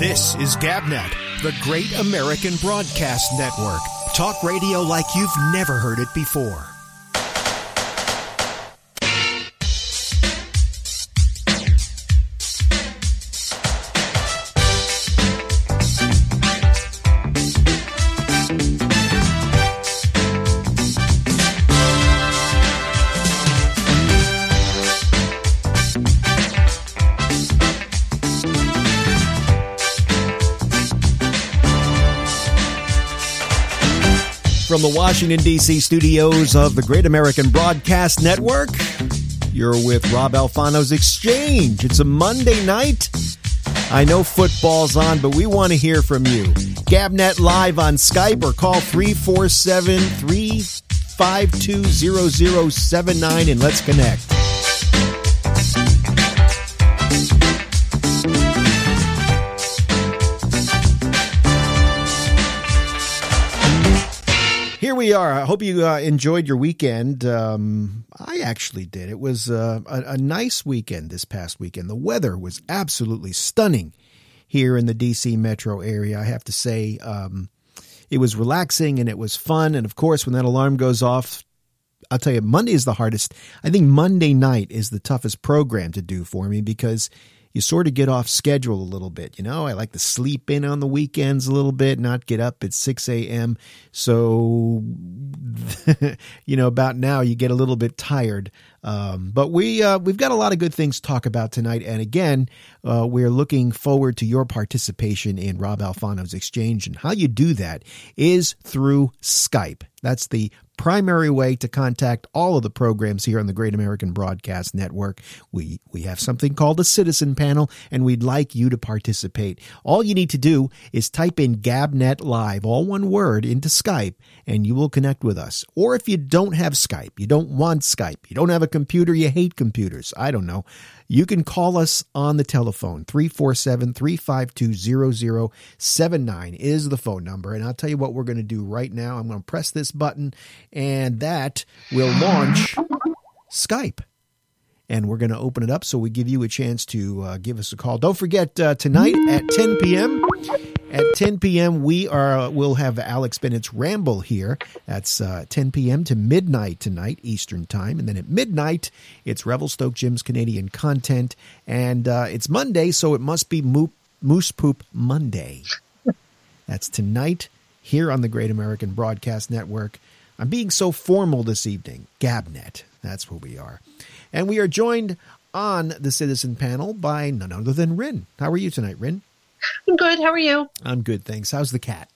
This is GabNet, the Great American Broadcast Network. Talk radio like you've never heard it before. The Washington, D.C. studios of the Great American Broadcast Network, you're with Rob Alfano's Exchange. It's a Monday night. I know football's on, but we want to hear from you. Gabnet live on Skype or call 347 352 0079 and let's connect. We are. I hope you uh, enjoyed your weekend. Um, I actually did. It was uh, a, a nice weekend this past weekend. The weather was absolutely stunning here in the DC metro area. I have to say, um, it was relaxing and it was fun. And of course, when that alarm goes off, I'll tell you, Monday is the hardest. I think Monday night is the toughest program to do for me because you sort of get off schedule a little bit. You know, I like to sleep in on the weekends a little bit, not get up at 6 a.m. So, you know, about now you get a little bit tired. Um, but we uh, we've got a lot of good things to talk about tonight, and again, uh, we're looking forward to your participation in Rob Alfano's exchange. And how you do that is through Skype. That's the primary way to contact all of the programs here on the Great American Broadcast Network. We we have something called a citizen panel and we'd like you to participate. All you need to do is type in Gabnet Live, all one word, into Skype and you will connect with us. Or if you don't have Skype, you don't want Skype, you don't have a computer, you hate computers, I don't know. You can call us on the telephone. 347 352 0079 is the phone number. And I'll tell you what we're going to do right now. I'm going to press this button, and that will launch Skype. And we're going to open it up so we give you a chance to uh, give us a call. Don't forget, uh, tonight at 10 p.m., at 10 p.m., we are we'll have Alex Bennett's Ramble here. That's uh, 10 p.m. to midnight tonight Eastern Time, and then at midnight it's Revelstoke Jim's Canadian content, and uh, it's Monday, so it must be Mo- Moose Poop Monday. That's tonight here on the Great American Broadcast Network. I'm being so formal this evening. Gabnet, that's where we are, and we are joined on the Citizen Panel by none other than Rin. How are you tonight, Rin? I'm good. How are you? I'm good, thanks. How's the cat?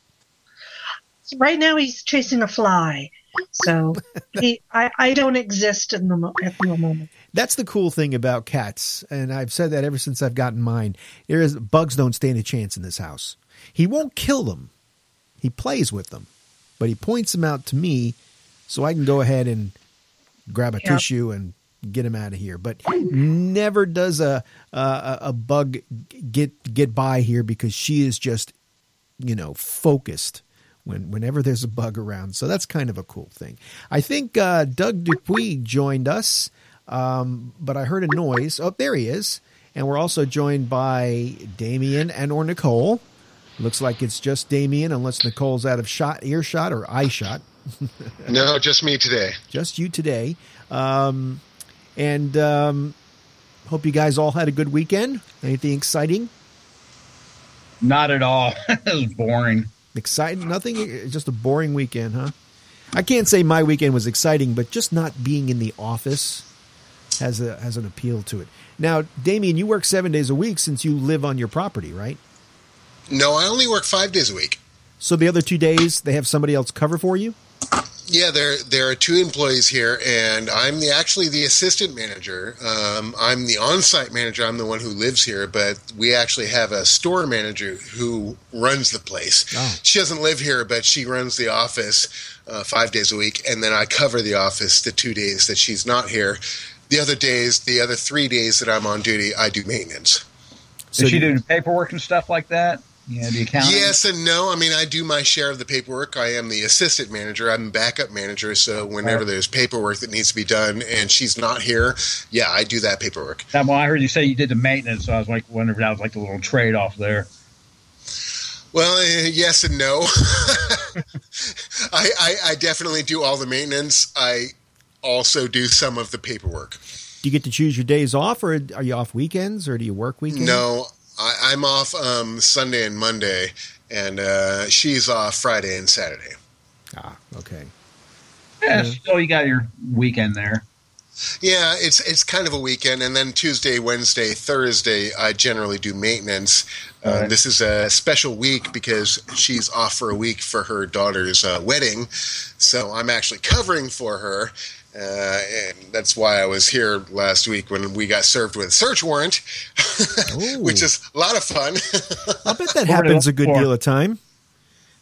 Right now, he's chasing a fly, so he, I, I don't exist in the at the moment. That's the cool thing about cats, and I've said that ever since I've gotten mine. There is bugs don't stand a chance in this house. He won't kill them. He plays with them, but he points them out to me so I can go ahead and grab a Yep. tissue and get him out of here. But never does a a, a bug get get by here because she is just you know focused when whenever there's a bug around. So that's kind of a cool thing. I think uh, Doug Dupuis joined us, um, but I heard a noise. Oh, there he is, and we're also joined by Damien and or Nicole. Looks like it's just Damien, unless Nicole's out of shot, earshot, or eye shot. No, just me today. Just you today. Um, and um, hope you guys all had a good weekend. Anything exciting? Not at all. it was boring. Exciting? Nothing. Just a boring weekend, huh? I can't say my weekend was exciting, but just not being in the office has a has an appeal to it. Now, Damien, you work seven days a week since you live on your property, right? No, I only work five days a week. So the other two days they have somebody else cover for you. Yeah, there there are two employees here, and I'm the actually the assistant manager. Um, I'm the on-site manager. I'm the one who lives here, but we actually have a store manager who runs the place. Oh. She doesn't live here, but she runs the office uh, five days a week, and then I cover the office the two days that she's not here. The other days, the other three days that I'm on duty, I do maintenance. Did she do paperwork and stuff like that? Yeah, the accounting. Yes and no. I mean, I do my share of the paperwork. I am the assistant manager. I'm backup manager. So whenever Right. there's paperwork that needs to be done and she's not here, yeah, I do that paperwork. Now, well, I heard you say you did the maintenance, so I was like wondering if that was like the little trade off there. Well, uh, yes and no. I, I, I definitely do all the maintenance. I also do some of the paperwork. Do you get to choose your days off, or are you off weekends, or do you work weekends? No, I, I'm off um, Sunday and Monday, and uh, she's off Friday and Saturday. Ah, okay. Yeah, still you got your weekend there. Yeah, it's it's kind of a weekend, and then Tuesday, Wednesday, Thursday, I generally do maintenance. Uh, Right. This is a special week because she's off for a week for her daughter's uh, wedding, so I'm actually covering for her. Uh, and that's why I was here last week when we got served with a search warrant, which is a lot of fun. I'll bet that happens a good deal of time.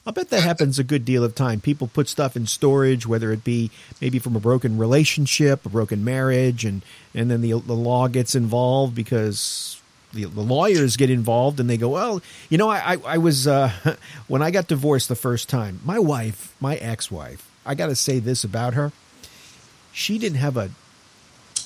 I'll bet that happens a good deal of time. People put stuff in storage, whether it be maybe from a broken relationship, a broken marriage, and and then the the law gets involved because the, the lawyers get involved and they go, well, you know, I I, I was uh, when I got divorced the first time, my wife, my ex wife, I got to say this about her, she didn't have a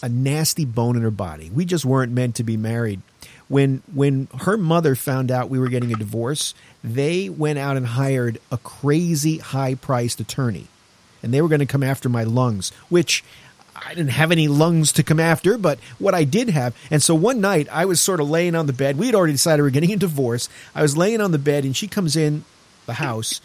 a nasty bone in her body. We just weren't meant to be married. When when her mother found out we were getting a divorce, they went out and hired a crazy high priced attorney. And they were going to come after my lungs, which I didn't have any lungs to come after, but what I did have. And so one night I was sort of laying on the bed. We had already decided we were getting a divorce. I was laying on the bed and she comes in the house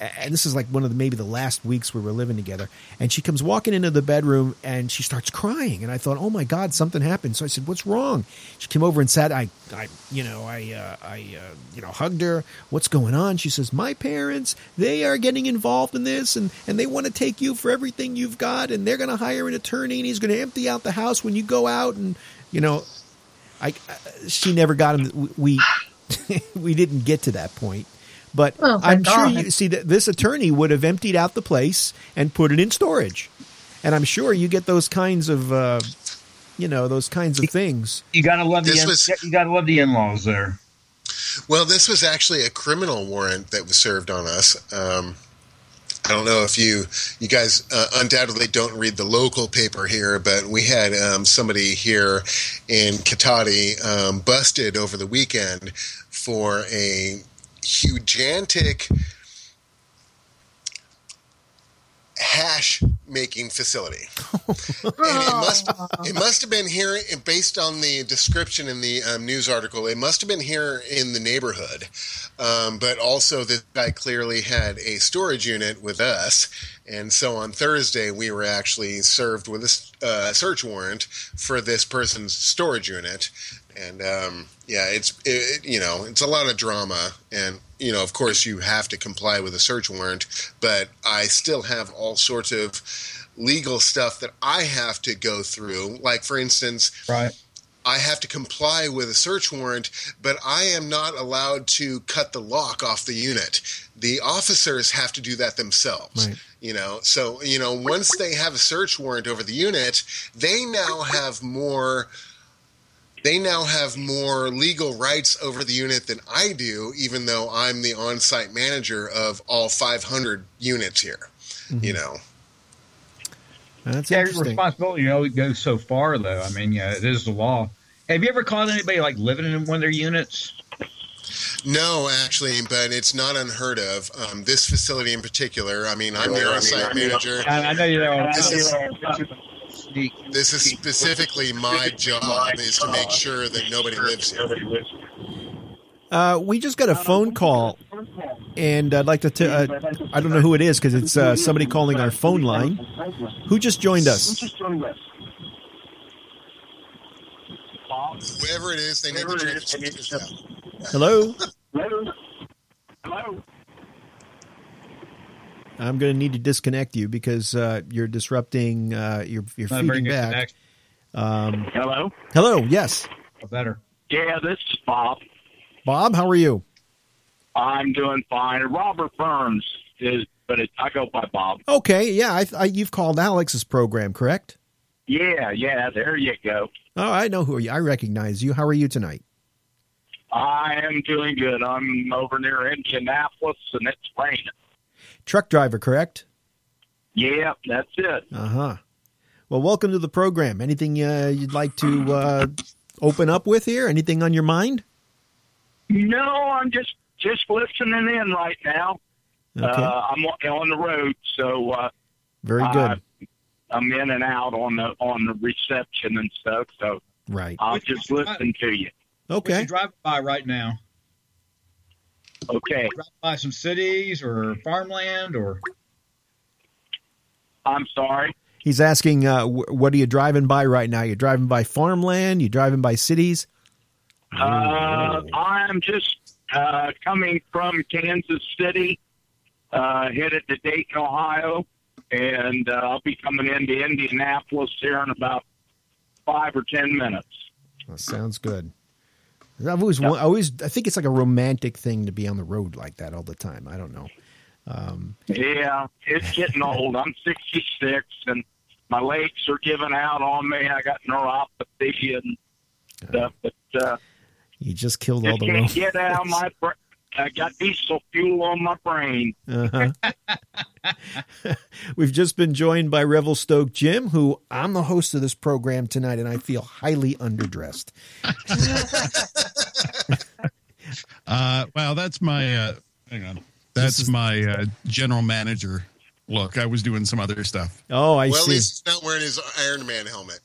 and this is like one of the maybe the last weeks we were living together and she comes walking into the bedroom and she starts crying and i thought oh my god something happened. So i said what's wrong? She came over and sat i i you know i uh, i uh, you know hugged her. What's going on? She says my parents they are getting involved in this and and they want to take you for everything you've got and they're going to hire an attorney and he's going to empty out the house when you go out and you know i, I she never got him we we didn't get to that point but Oh, I'm thank sure you see that this attorney would have emptied out the place and put it in storage. And I'm sure you get those kinds of, uh, you know, those kinds of things. You gotta love the This in- was- you gotta love the in laws there. Well, this was actually a criminal warrant that was served on us. Um, I don't know if you you guys uh, undoubtedly don't read the local paper here, but we had um, somebody here in Cotati um, busted over the weekend for a hugantic hash making facility. and it must it must have been here based on the description in the um, news article. It must have been here in the neighborhood, um, but also this guy clearly had a storage unit with us, and so on Thursday we were actually served with a uh, search warrant for this person's storage unit, and um, yeah, it's it, you know it's a lot of drama, and you know of course you have to comply with a search warrant, but I still have all sorts of legal stuff that I have to go through. Like for instance, Right. I have to comply with a search warrant, but I am not allowed to cut the lock off the unit. The officers have to do that themselves. Right. You know, so you know, once they have a search warrant over the unit, they now have more they now have more legal rights over the unit than I do, even though I'm the on-site manager of all 500 units here. You know, That's Yeah, your interesting. responsibility you know it goes so far though. I mean, yeah, it is the law. Have you ever caught anybody like living in one of their units? No, actually, but it's not unheard of. Um, this facility in particular, I mean, I'm the on-site manager. I, I know you're there This is- Sneak. This is specifically my job is to make sure that nobody lives here. Uh, we just got a phone call, and I'd like to. T- uh, I don't know who it is because it's uh, somebody calling our phone line. Who just joined us? Whoever it is, they need to turn the. Hello. Hello. I'm going to need to disconnect you because uh, you're disrupting. Uh, you're you're Not feeding back. Um, Hello. hello. Yes, Better. Yeah, this is Bob. Bob. How are you? I'm doing fine. Robert Burns is, but it, I go by Bob. Okay. Yeah. I, I, you've called Alex's program, correct? Yeah, yeah. There you go. Oh, I know who are you. I recognize you. How are you tonight? I am doing good. I'm over near Indianapolis, and it's raining. Truck driver, correct? Yeah, that's it. Uh huh. Well, welcome to the program. Anything uh, you'd like to uh, open up with here? Anything on your mind? No, I'm just just listening in right now. Okay. Uh, I'm on on the road, so uh, Very good. I'm in and out on the on the reception and stuff. So right. I'll just listen to you. Okay. driving by right now? Okay. Driving by some cities or farmland or I'm sorry. He's asking, uh, wh- what are you driving by right now? You're driving by farmland? You driving by cities? Uh, I'm just uh, coming from Kansas City, uh, headed to Dayton, Ohio, and uh, I'll be coming into Indianapolis here in about five or ten minutes. That sounds good. I've always, wa- I always, I think it's like a romantic thing to be on the road like that all the time. I don't know. Yeah, it's getting old. I'm 66, and my legs are giving out on me. I got neuropathy and stuff, but uh, You just killed all the can't get out of my. Br- I got diesel fuel on my brain. Uh-huh. We've just been joined by Revelstoke Jim, who I'm the host of this program tonight, and I feel highly underdressed. Uh, well, that's my. Uh, hang on. That's my uh, general manager. Look, I was doing some other stuff. Oh, I well, at see. least he's not wearing his Iron Man helmet.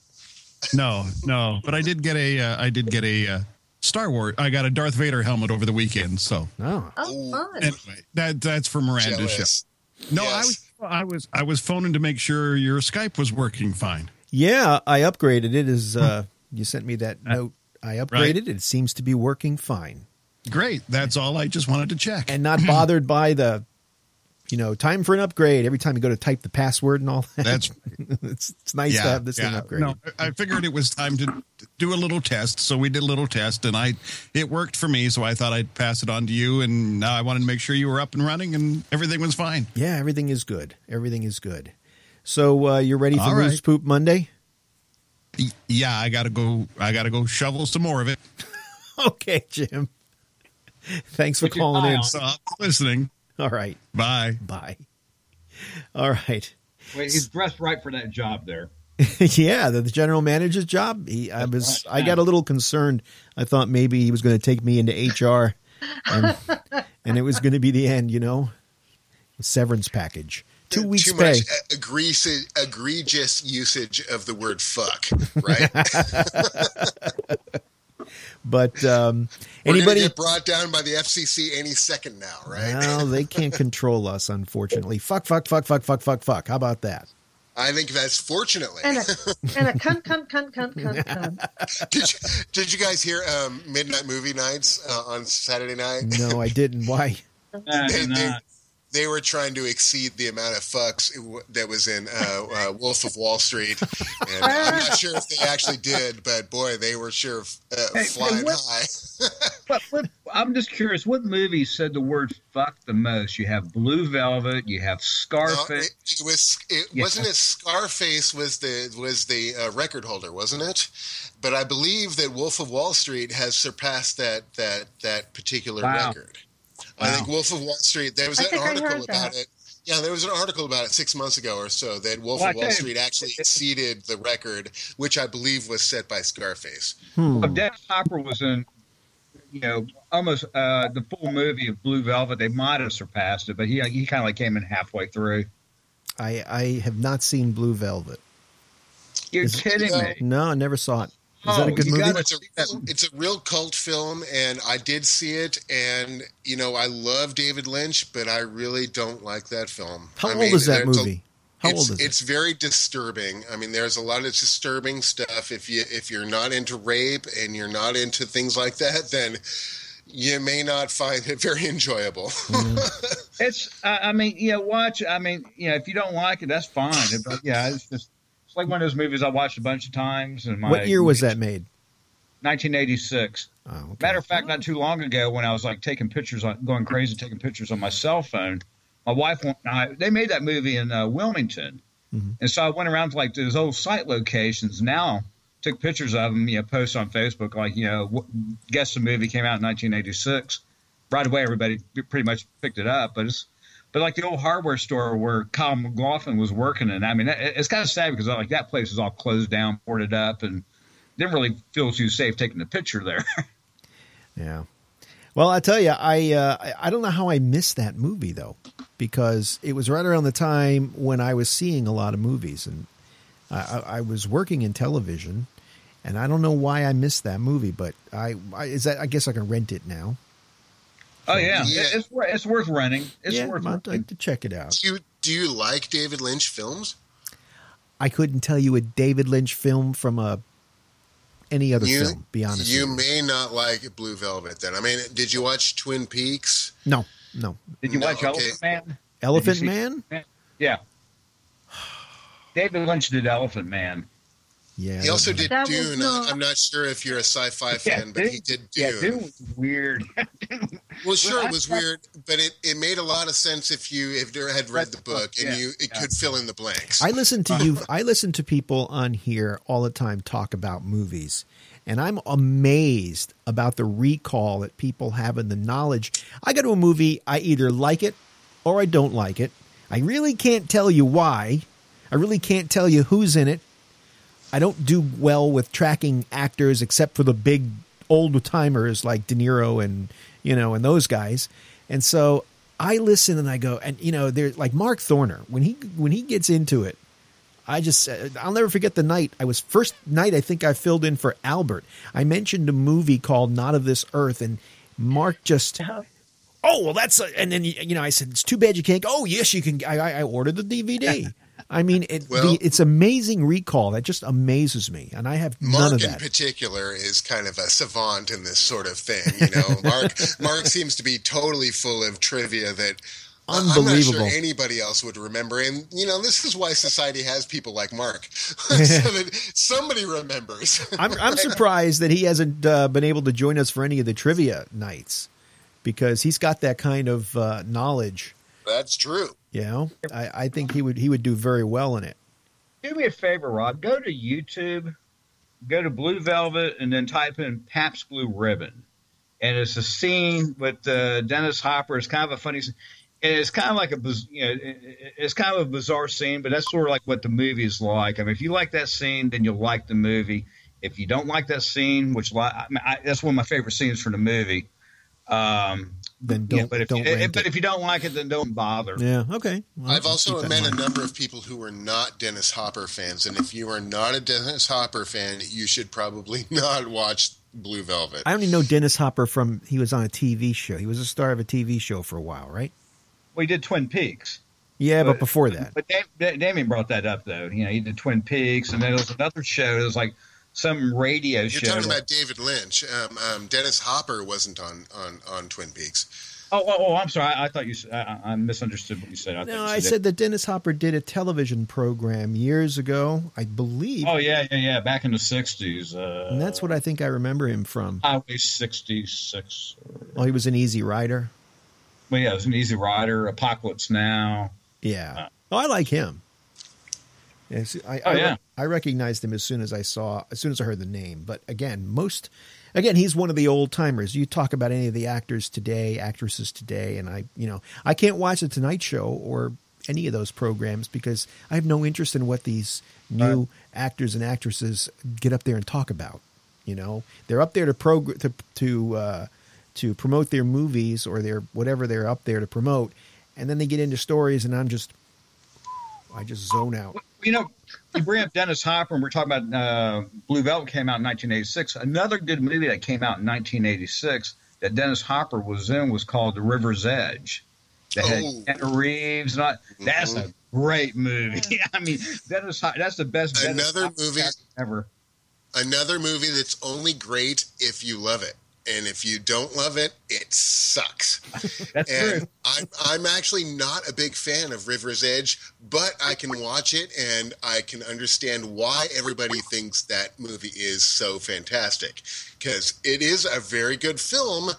No, no, but I did get a. Uh, I did get a uh, Star Wars. I got a Darth Vader helmet over the weekend. So Oh, Oh, fun. anyway, that that's for Miranda's show. Jealous. No, I was. I was. I was phoning to make sure your Skype was working fine. yeah, I upgraded it. Is uh, you sent me that note, I upgraded. It seems to be working fine, Great. That's all. I just wanted to check. and not bothered by the, you know, time for an upgrade. Every time you go to type the password and all that. That's it's, it's nice to have this thing upgraded. No, I figured it was time to do a little test, so we did a little test, and I it worked for me. So I thought I'd pass it on to you, and now I wanted to make sure you were up and running, and everything was fine. Yeah, everything is good. Everything is good. So uh, you're ready for All right. Moose Poop Monday? Yeah, I gotta go. I gotta go shovel some more of it. Okay, Jim. Thanks for Put calling in. on So I'm listening. All right. Bye. Bye. All right. wait, he's dressed right for that job there. yeah, the, the general manager's job. He, I was. right. I got a little concerned. I thought maybe he was going to take me into HR, and, and it was going to be the end. You know, severance package, two weeks Too pay. much egregious, egregious usage of the word "fuck." Right? But um, We're anybody? get brought down by the FCC any second now, right? Well, they can't control us, unfortunately. Fuck, fuck, fuck, fuck, fuck, fuck, fuck. How about that? I think that's fortunately. and a and a cunt cunt cunt cunt cunt cunt. did, you, did you guys hear um, Midnight Movie Nights uh, on Saturday night? No, I didn't. Why? They, they, nah. They were trying to exceed the amount of fucks that was in uh, uh, Wolf of Wall Street, and I'm not sure if they actually did, but boy, they were sure uh, flying what- high. But what, I'm just curious, what movie said the word "fuck" the most? You have Blue Velvet, you have No, Scarface. it, it was it Yeah. wasn't it Scarface was the was the uh, record holder, wasn't it? But I believe that Wolf of Wall Street has surpassed that that that particular Wow. record. I think Wolf of Wall Street. There was I an article about that. it. Yeah, there was an article about it six months ago or so that Wolf Well, of Wall you- Street actually exceeded the record, which I believe was set by Scarface. Hmm. If Dennis Hopper was in, you know, almost uh, the full movie of Blue Velvet, they might have surpassed it, but he he kind of like came in halfway through. I I have not seen Blue Velvet. You're Is it- kidding No. me? No, I never saw it. Is Oh, that a oh, good movie? gotta- It's a real, it's a real cult film, and I did see it. And you know, I love David Lynch, but I really don't like that film. How I old mean, is that there's a- movie? How it's, old is it? it's very disturbing. I mean, there's a lot of disturbing stuff. If you if you're not into rape and you're not into things like that, then you may not find it very enjoyable. It's, I I mean, yeah, watch. I mean, you know, if you don't like it, that's fine. But yeah, it's just, it's like one of those movies I watched a bunch of times. And my What year was that made? 1986. Oh, okay. Matter of fact, not too long ago, when I was like taking pictures, on, going crazy, taking pictures on my cell phone, my wife and I, they made that movie in uh, Wilmington, Mhm. and so I went around to like those old site locations. Now, took pictures of them, you know, post on Facebook, like you know, guess the movie came out in 1986. Right away, everybody pretty much picked it up, but it's. But like the old hardware store where Kyle MacLachlan was working, and I mean, it's kind of sad because like that place is all closed down, boarded up, and didn't really feel too safe taking a picture there. Yeah. Well, I tell you, I uh, I- don't know how I missed that movie though, because it was right around the time when I was seeing a lot of movies, and I, I, I was working in television, and I don't know why I missed that movie, but I, I is that I guess I can rent it now. Oh yeah, Yeah. It's it's worth renting. It's yeah, worth I'd like to check it out. Do you do you like David Lynch films? I couldn't tell you a David Lynch film from a any other You film. Be honest. you with may not like Blue Velvet. Then I mean, did you watch Twin Peaks? No, no. Did you No, watch okay. Elephant Man? Elephant see- Man. Yeah. David Lynch did Elephant Man. Yeah. He also did That Dune. not- I'm not sure if you're a sci-fi fan, but he did Dune. Yeah, Dune. Dune was weird. Well, sure, it was weird, but it, it made a lot of sense if you if you had read the book and Yeah, you it yeah. could fill in the blanks. I listen to you. I listen to people on here all the time talk about movies, and I'm amazed about the recall that people have and the knowledge. I go to a movie, I either like it or I don't like it. I really can't tell you why. I really can't tell you who's in it. I don't do well with tracking actors except for the big old timers like De Niro and you know and those guys. And so I listen and I go and you know there's like Mark Thorner when he when he gets into it. I just I'll never forget the night I was first night I think I filled in for Albert. I mentioned a movie called Not of This Earth and Mark just uh-huh. oh well that's a, and then you know I said it's too bad you can't. Oh yes you can. I, I I ordered the DVD. I mean it, Well- the, it's amazing recall that just amazes me, and I have none Mark of in particular is kind of a savant in this sort of thing. You know, Mark Mark seems to be totally full of trivia that I- I'm not sure anybody else would remember. And you know, this is why society has people like Mark, so that somebody remembers. I'm I'm surprised that he hasn't uh, been able to join us for any of the trivia nights because he's got that kind of uh, knowledge. That's true. You know, I, I think he would he would do very well in it. Do me a favor, Rob. Go to YouTube, go to Blue Velvet, and then type in Pabst Blue Ribbon. And it's a scene with uh, Dennis Hopper. It's kind of a funny scene. And it's kind of like a, you know, it- it- it's kind of a bizarre scene, but that's sort of like what the movie is like. I mean, if you like that scene, then you'll like the movie. If you don't like that scene, which li- I mean, I, that's one of my favorite scenes from the movie. Um, Then don't but if don't you, eh, rent but it. if you don't like it, then don't bother. Yeah. Okay. Well, I've also met a number of people who are not Dennis Hopper fans, and if you are not a Dennis Hopper fan, you should probably not watch Blue Velvet. I only know Dennis Hopper from he was on a TV show. He was a star of a TV show for a while, right? Well, he did Twin Peaks. Yeah, but But- before that, But Damien brought that up though. You know, he did Twin Peaks, and then there was another show. It was like some radio show. You're talking about David Lynch. Um, um, Dennis Hopper wasn't on, on, on Twin Peaks. oh, oh, oh, I'm sorry. I, I thought you. I misunderstood what you said. I no, you I said that Dennis Hopper did a television program years ago, I believe, Oh yeah, yeah, yeah. Back in the '60s. Uh, and that's what I think I remember him from. Highway 66. Or, Oh, he was an Easy Rider. well, yeah, he was an Easy Rider. Apocalypse Now. Yeah. Oh, I like him. I, Oh, I, yeah. I recognized him as soon as I saw, as soon as I heard the name. But again, most, again, he's one of the old timers. You talk about any of the actors today, actresses today, and I, you know, I can't watch the Tonight Show or any of those programs because I have no interest in what these new Right. actors and actresses get up there and talk about. You know, they're up there to prog- to to uh, to promote their movies or their whatever they're up there to promote, and then they get into stories, and I'm just, I just zone out. You know, you bring up Dennis Hopper, and we're talking about uh, Blue Velvet came out in 1986. Another good movie that came out in 1986 that Dennis Hopper was in was called The River's Edge. That had Oh. Keanu Reeves. Not that's Mhm. a great movie. I mean, Dennis Ho- that's the best Dennis Another Hopper movie- ever. Another movie that's only great if you love it. And if you don't love it, it sucks. That's And true. I'm, I'm actually not a big fan of River's Edge, but I can watch it and I can understand why everybody thinks that movie is so fantastic. Because it is a very good film.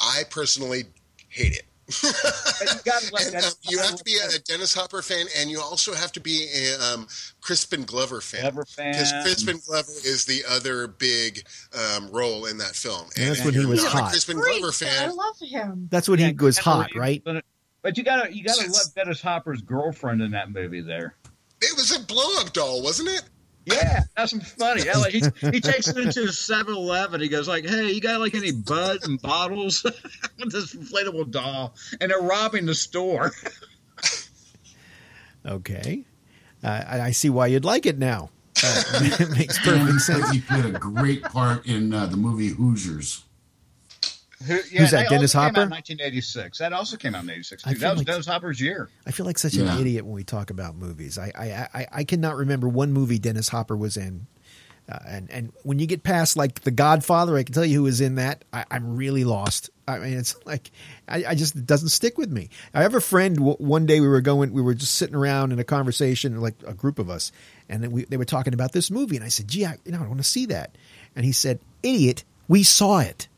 I personally hate it. But you And, um, you have to be a Dennis Hopper fan, and you also have to be a um, Crispin Glover fan. Glover fan. Because Crispin Glover is the other big um, role in that film. And that's if when he was not hot. a Crispin Great, Glover fan. I love him. That's when he was hot, Reeves right? was in it. But you gotta you gotta Yes. love Dennis Hopper's girlfriend in that movie there. It was a blow up doll, wasn't it? Yeah, that's funny. Yeah, like he, he takes it into 7-Eleven. He goes like, "Hey, you got like any bud and bottles with this inflatable doll?" And they're robbing the store. Okay. Uh, I I see why you'd like it now. Uh, it makes perfect sense. He played a great part in uh, the movie Hoosiers. Who, yeah, Who's that, Dennis Hopper? 1986. That also came out in 86. I That was like- Dennis Hopper's year. I feel like such Yeah. an idiot when we talk about movies. I I, I, I cannot remember one movie Dennis Hopper was in. Uh, and and when you get past like The Godfather, I can tell you who was in that. I, I'm really lost. I mean, it's like I, I just it doesn't stick with me. I have a friend. W- one day we were going, we were just sitting around in a conversation, like a group of us, and then we, they were talking about this movie, and I said, "Gee, I, you know, I want to see that." And he said, "Idiot, we saw it."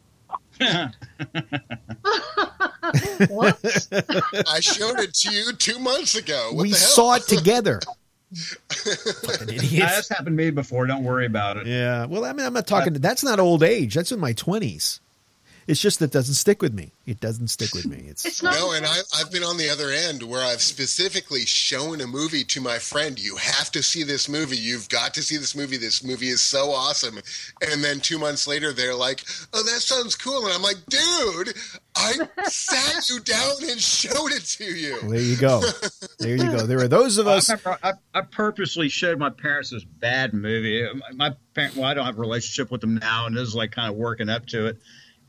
What? I showed it to you two months ago. What we the hell? saw it together. Fucking idiot. that's happened to me before. Don't worry about it. Yeah. Well, I mean, I'm not talking. that's not old age. That's in my twenties. It's just that it doesn't stick with me. It doesn't stick with me. It's, It's not. No, and I, I've been on the other end where I've specifically shown a movie to my friend. You have to see this movie. You've got to see this movie. This movie is so awesome. And then two months later, they're like, "Oh, that sounds cool." And I'm like, "Dude, I sat you down and showed it to you." well, there you go. There you go. There are those of us. remember I, I purposely showed my parents this bad movie. My, my parent, well, I don't have a relationship with them now, and this is like kind of working up to it.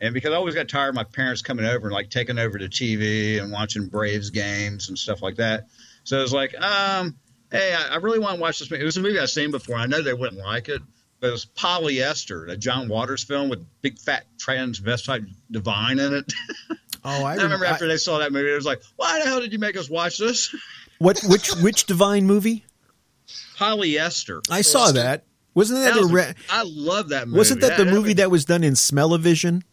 And because I always got tired of my parents coming over and like taking over the TV and watching Braves games and stuff like that. So it was like, um, hey, I, I really want to watch this movie. It was a movie I've seen before. I know they wouldn't like it, but it was Polyester, a John Waters film with big fat transvestite Divine in it. Oh, I I remember after they saw that movie, it was like, why the hell did you make us watch this? what? Which which Divine movie? Polyester. I saw that. Wasn't that, That a was- re- I love that movie. wasn't that the movie that was done in Smell-O-Vision?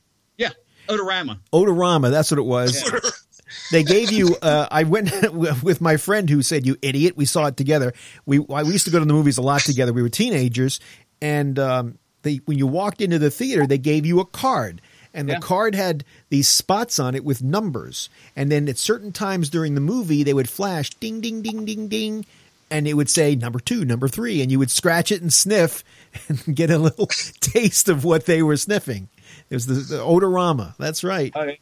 Yeah, Odorama. Odorama, that's what it was. They gave you. Uh, I went with my friend who said, "You idiot." We saw it together. We we used to go to the movies a lot together. We were teenagers, and um, they when you walked into the theater, they gave you a card, and the Yeah. card had these spots on it with numbers. And then at certain times during the movie, they would flash ding, ding, ding, ding, ding, and it would say number two, number three, and you would scratch it and sniff and get a little taste of what they were sniffing. It was the, the odorama. That's right. Oh, yeah.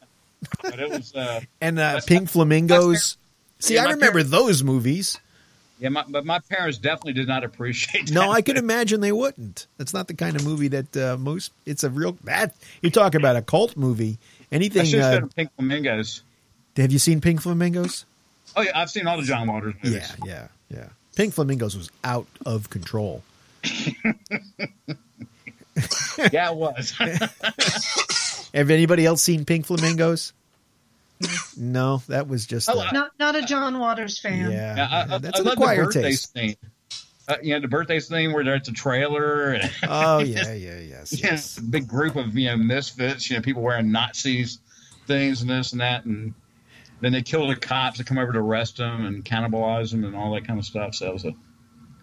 But it was, uh, and uh, Pink Flamingos. See, Yeah, I remember parents- those movies. yeah, my, but my parents definitely did not appreciate that. No, I could imagine they wouldn't. That's not the kind of movie that uh, most. It's a real that you talk about a cult movie. I Anything? should have Uh, Pink Flamingos. have you seen Pink Flamingos? Oh, yeah, I've seen all the John Waters movies. Yeah, yeah, yeah. Pink Flamingos was out of control. Yeah, it was. Have anybody else seen Pink Flamingos? no, that was just. Oh, uh, Not not a John Waters fan. yeah, Yeah, I, yeah, I, that's I an love the acquired birthday taste. scene. Uh, you know, the birthday scene where they're trailer and Oh yeah, yeah, yes, you yes. a big group of you know misfits, you know, people wearing Nazis things and this and that, and then they kill the cops that come over to arrest them and cannibalize them and all that kind of stuff. So it was a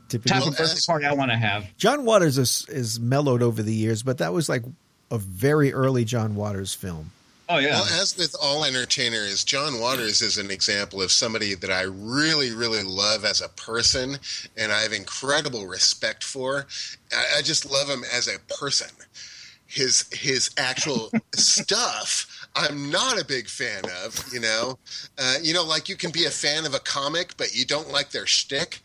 Typical. type Well, of birthday party I want to have. John Waters is, is mellowed over the years, but that was like a very early John Waters film. Oh yeah, Well, as with all entertainers, John Waters is an example of somebody that I really, really love as a person, and I have incredible respect for. I, I just love him as a person. His his actual stuff, I'm not a big fan of. You know, uh, you know, like you can be a fan of a comic, but you don't like their shtick.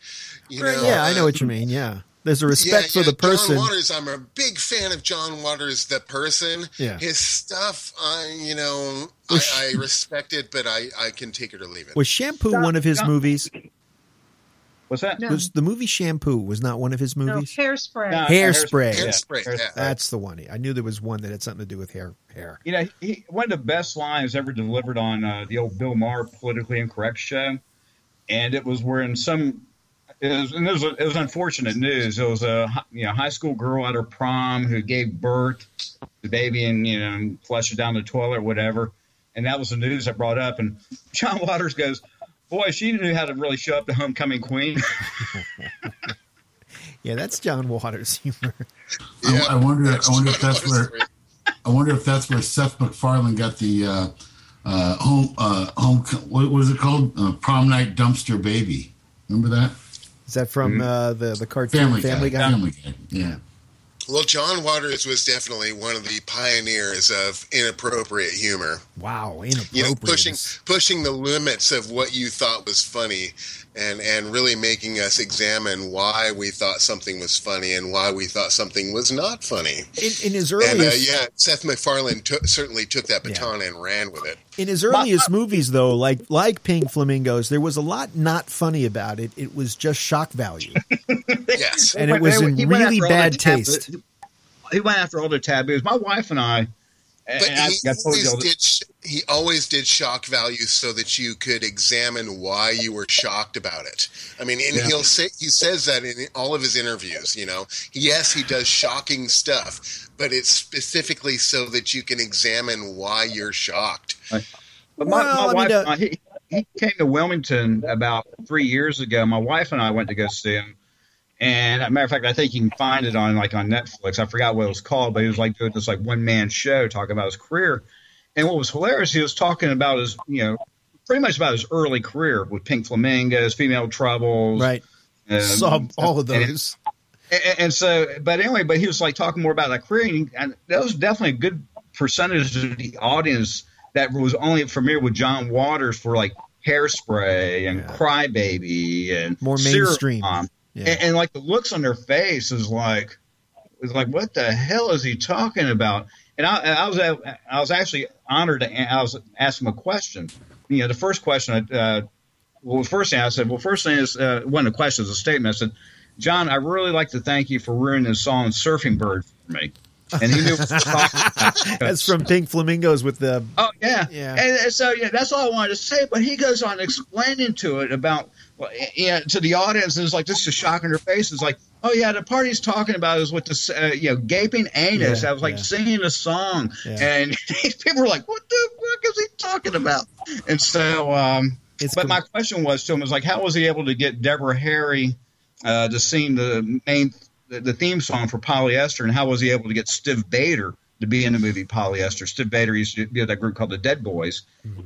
You know, yeah, I know uh, what you mean. Yeah, there's a respect yeah, for the person. John Waters, I'm a big fan of John Waters, the person. Yeah. His stuff, I you know, I, Was- I respect it, but I, I can take it or leave it. Was Shampoo John- one of his John- movies? what's that? No. Was the movie Shampoo was not one of his No, movies? hairspray. No, Hairspray. Hairspray, yeah. That's the one. I knew there was one that had something to do with hair. Hair. You know, he, one of the best lines ever delivered on uh, the old Bill Maher politically incorrect show, and it was where in some. It was, and it was, it was unfortunate news. It was a you know high school girl at her prom who gave birth to the baby and you know flushed it down the toilet or whatever, and that was the news that brought up. And John Waters goes, "Boy, she knew how to really show up to homecoming queen." Yeah, that's John Waters humor. I, I wonder. I wonder if that's where. I wonder if that's where Seth MacFarlane got the uh, uh, home. Uh, home. What was it called? Uh, Prom night dumpster baby. Remember that? Is that from Mm-hmm. uh, the the cartoon Family, Guy? Guy. Family Guy. Yeah. Well, John Waters was definitely one of the pioneers of inappropriate humor. Wow, You know, inappropriate. pushing pushing the limits of what you thought was funny, and and really making us examine why we thought something was funny and why we thought something was not funny. in, in his And uh, earliest yeah, Seth MacFarlane took certainly took that baton and ran with it. in his earliest movies though, like like Pink Flamingos, there was a lot not funny about it. It was just shock value, Yes. and it was in he really bad the tab- taste. He went after all the taboos. My wife and I, But I, he I told you always did. Sh- He always did shock value so that you could examine why you were shocked about it. I mean, and Yeah. he'll say he says that in all of his interviews. You know, yes, he does shocking stuff, but it's specifically so that you can examine why you're shocked. But my, Well, I my mean, wife, uh, and I, he, he came to Wilmington about three years ago. My wife and I went to go see him. And as a matter of fact, I think you can find it on like on Netflix. I forgot what it was called, but he was like doing this like one man show talking about his career. And what was hilarious, he was talking about his, you know, pretty much about his early career with Pink Flamingos, Female Troubles, Right, um, saw all of those. and, and so, but anyway, but he was like talking more about that career, and, and that was definitely a good percentage of the audience that was only familiar with John Waters for like Hairspray and Yeah. Crybaby and More mainstream. Yeah. And, and like the looks on their face is like, is like, what the hell is he talking about? And I, I was, I was actually honored. To, I was asking him a question. You know, the first question, uh, well, the first thing I said, well, first thing is, uh, one of the questions, a statement. I said, John, I really like to thank you for ruining the song "Surfing Bird" for me. And he knew what was talking about. That's from Pink Flamingos with the Oh yeah, Yeah. And, so yeah, that's all I wanted to say. But he goes on explaining to it about, well, yeah, to the audience, and it's like this is a shock in their face. It's like, oh yeah, the part he's talking about is with the uh, you know gaping anus. Yeah, I was like yeah. singing a song, Yeah. and people were like, what the fuck is he talking about? And so, um, It's but my question was to him was like, how was he able to get Deborah Harry uh, to sing the main the, the theme song for Polyester, and how was he able to get Stiv Bators to be in the movie Polyester? Stiv Bators used to be with that group called the Dead Boys,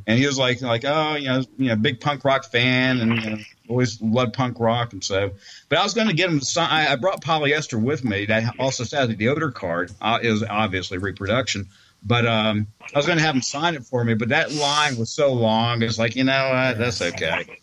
and he was like, like, oh, you know, you know, big punk rock fan, and you know, always loved punk rock, and so. But I was going to get him to sign. I, I brought Polyester with me. That also had the odor card. Uh, it was obviously reproduction. But um, I was going to have him sign it for me, but that line was so long. It's like, you know what? That's okay.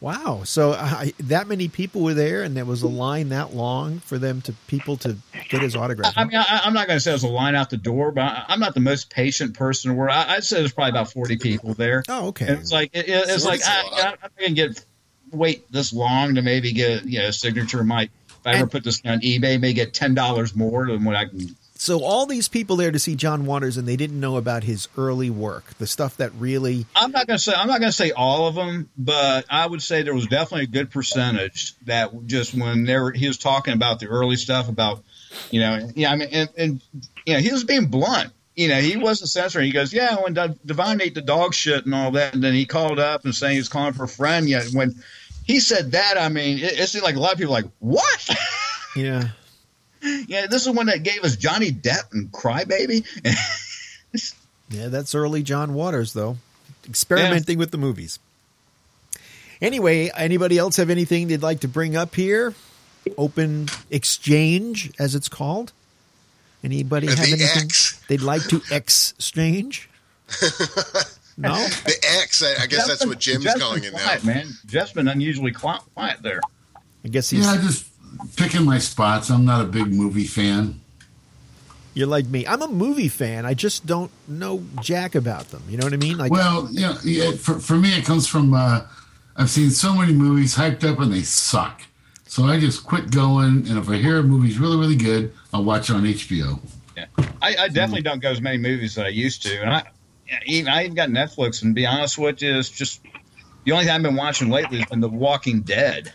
Wow. So uh, that many people were there, and there was a line that long for them to people to get his autograph. I mean, I, I'm not going to say it was a line out the door, but I, I'm not the most patient person in the world. I, I'd say there's probably about 40 people there. oh, okay. And it's like it, it- it's like Forty's a I, lot. I, I'm going to get wait this long to maybe get you know a signature. Might if I ever And- put this on eBay, may get ten dollars more than what I can. So all these people there to see John Waters, and they didn't know about his early work, the stuff that really. I'm not going to say I'm not going to say all of them, but I would say there was definitely a good percentage that just when they were, he was talking about the early stuff about, you know, yeah, I mean, and, and you know, he was being blunt. You know, he wasn't censoring. He goes, yeah, when Div- Divine ate the dog shit and all that, and then he called up and saying he's calling for a friend. Yeah, when he said that, I mean, it, it seemed like a lot of people were like, what? Yeah. Yeah, this is one that gave us Johnny Depp and Crybaby. Yeah, that's early John Waters, though, experimenting with the movies. Anyway, anybody else have anything they'd like to bring up here? Open exchange, as it's called. Anybody have the anything X. they'd like to exchange? no. The X, I, I guess that's what Jim's Jeff's calling it now. quiet, man. Jeff's been unusually quiet, quiet there. I guess he's Yeah, I just picking my spots. I'm not a big movie fan. you're like me. I'm a movie fan. I just don't know jack about them. You know what I mean? Like, Well, you know, yeah, for, for me, it comes from uh, I've seen so many movies hyped up and they suck. So I just quit going, and if I hear a movie's really, really good, I'll watch it on HBO. Yeah, I, I definitely don't go as many movies as I used to, and I even I even got Netflix. And to be honest with you, it's just the only thing I've been watching lately has been The Walking Dead.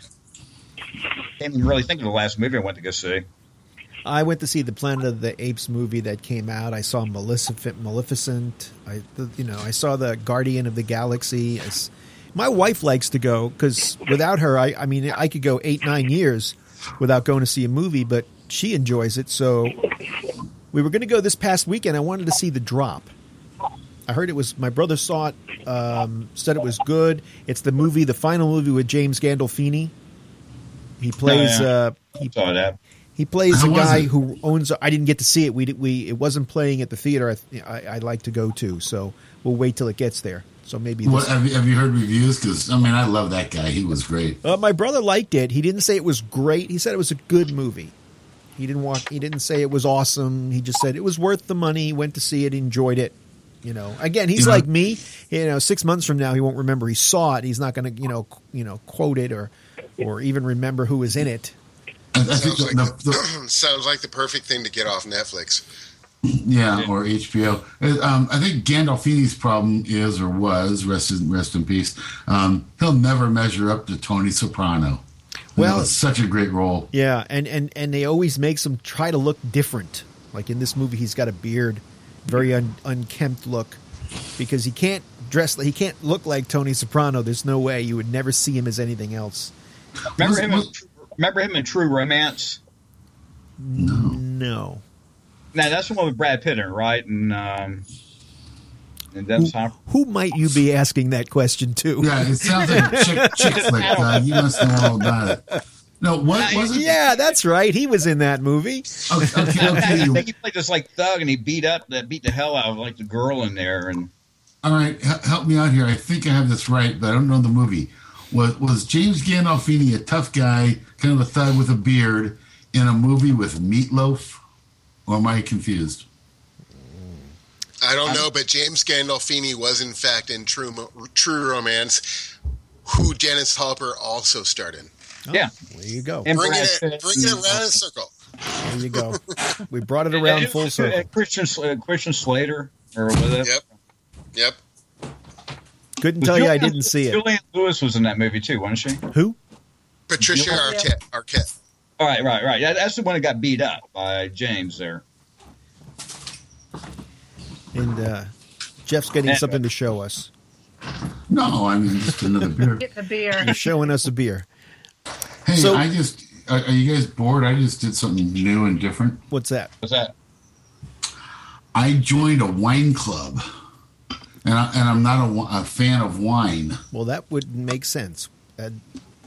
Can't even really think of the last movie I went to go see. I went to see the Planet of the Apes movie that came out. I saw Maleficent. Maleficent. I, you know, I saw the Guardian of the Galaxy. My wife likes to go because without her, I, I mean, I could go eight, nine years without going to see a movie, but she enjoys it. So we were going to go this past weekend. I wanted to see The Drop. I heard it was. My brother saw it. Um, said it was good. It's the movie, the final movie with James Gandolfini. He plays. yeah. Uh, he Saw that. he plays How a guy who owns. I didn't get to see it. We did- we it wasn't playing at the theater. I, I I'd like to go to. So we'll wait till it gets there. So maybe. What have you, have you heard reviews? Because I mean, I love that guy. He was great. uh, my brother liked it. He didn't say it was great. He said it was a good movie. He didn't want. He didn't say it was awesome. He just said it was worth the money. He went to see it. Enjoyed it. You know. Again, he's You know- like me. You know, six months from now, he won't remember he saw it. He's not going to you know you know quote it or or even remember who was in it. I, I think Sounds like, the, the, the, sounds like the perfect thing to get off Netflix. yeah, or HBO. Uh, Um, I think Gandolfini's problem is or was rest in rest in peace. Um, he'll never measure up to Tony Soprano. Well- Well, it's such a great role. Yeah, and, and, and they always makes him try to look different. Like in this movie, he's got a beard, very un, unkempt look, because he can't dress. He can't look like Tony Soprano. There's no way you would never see him as anything else. Remember him? In, remember him in True Romance? No, No. Now that's the one with Brad Pitt in, it, right? And um, and Dennis Hopper. who might you be asking that question to? Yeah, it sounds like a chick, chick flick. Uh, you must know all about it. No, what was it? Yeah, that's right. He was in that movie. Okay, okay, okay. I think he played this like thug, and he beat up, that beat the hell out of like the girl in there, and All right, h- help me out here. I think I have this right, but I don't know the movie. Was was James Gandolfini a tough guy, kind of a thug with a beard, in a movie with Meatloaf? Or am I confused? I don't know, but James Gandolfini was in fact in True True Romance, who Dennis Hopper also starred in. Oh, yeah, There you go. and Bringing Brad it, Pitt bringing it around in a circle. There you go. We brought it and- around and- full and circle. Christian Sl- Christian Slater, or was it? Yep, yep. Couldn't tell you I didn't see it. Juliette Lewis was in that movie too, wasn't she? Who? Patricia Yeah. Arquette. Arquette. All right, right, right. That- That's the one that got beat up by James there. And uh, Jeff's getting something to show us. No, I mean just another beer. Get the beer. He's showing us a beer. Hey, So- I just are, are you guys bored? I just did something new and different. What's that? Was that? I joined a wine club, and I, and I'm not a, a fan of wine. Well, that would make sense. Uh,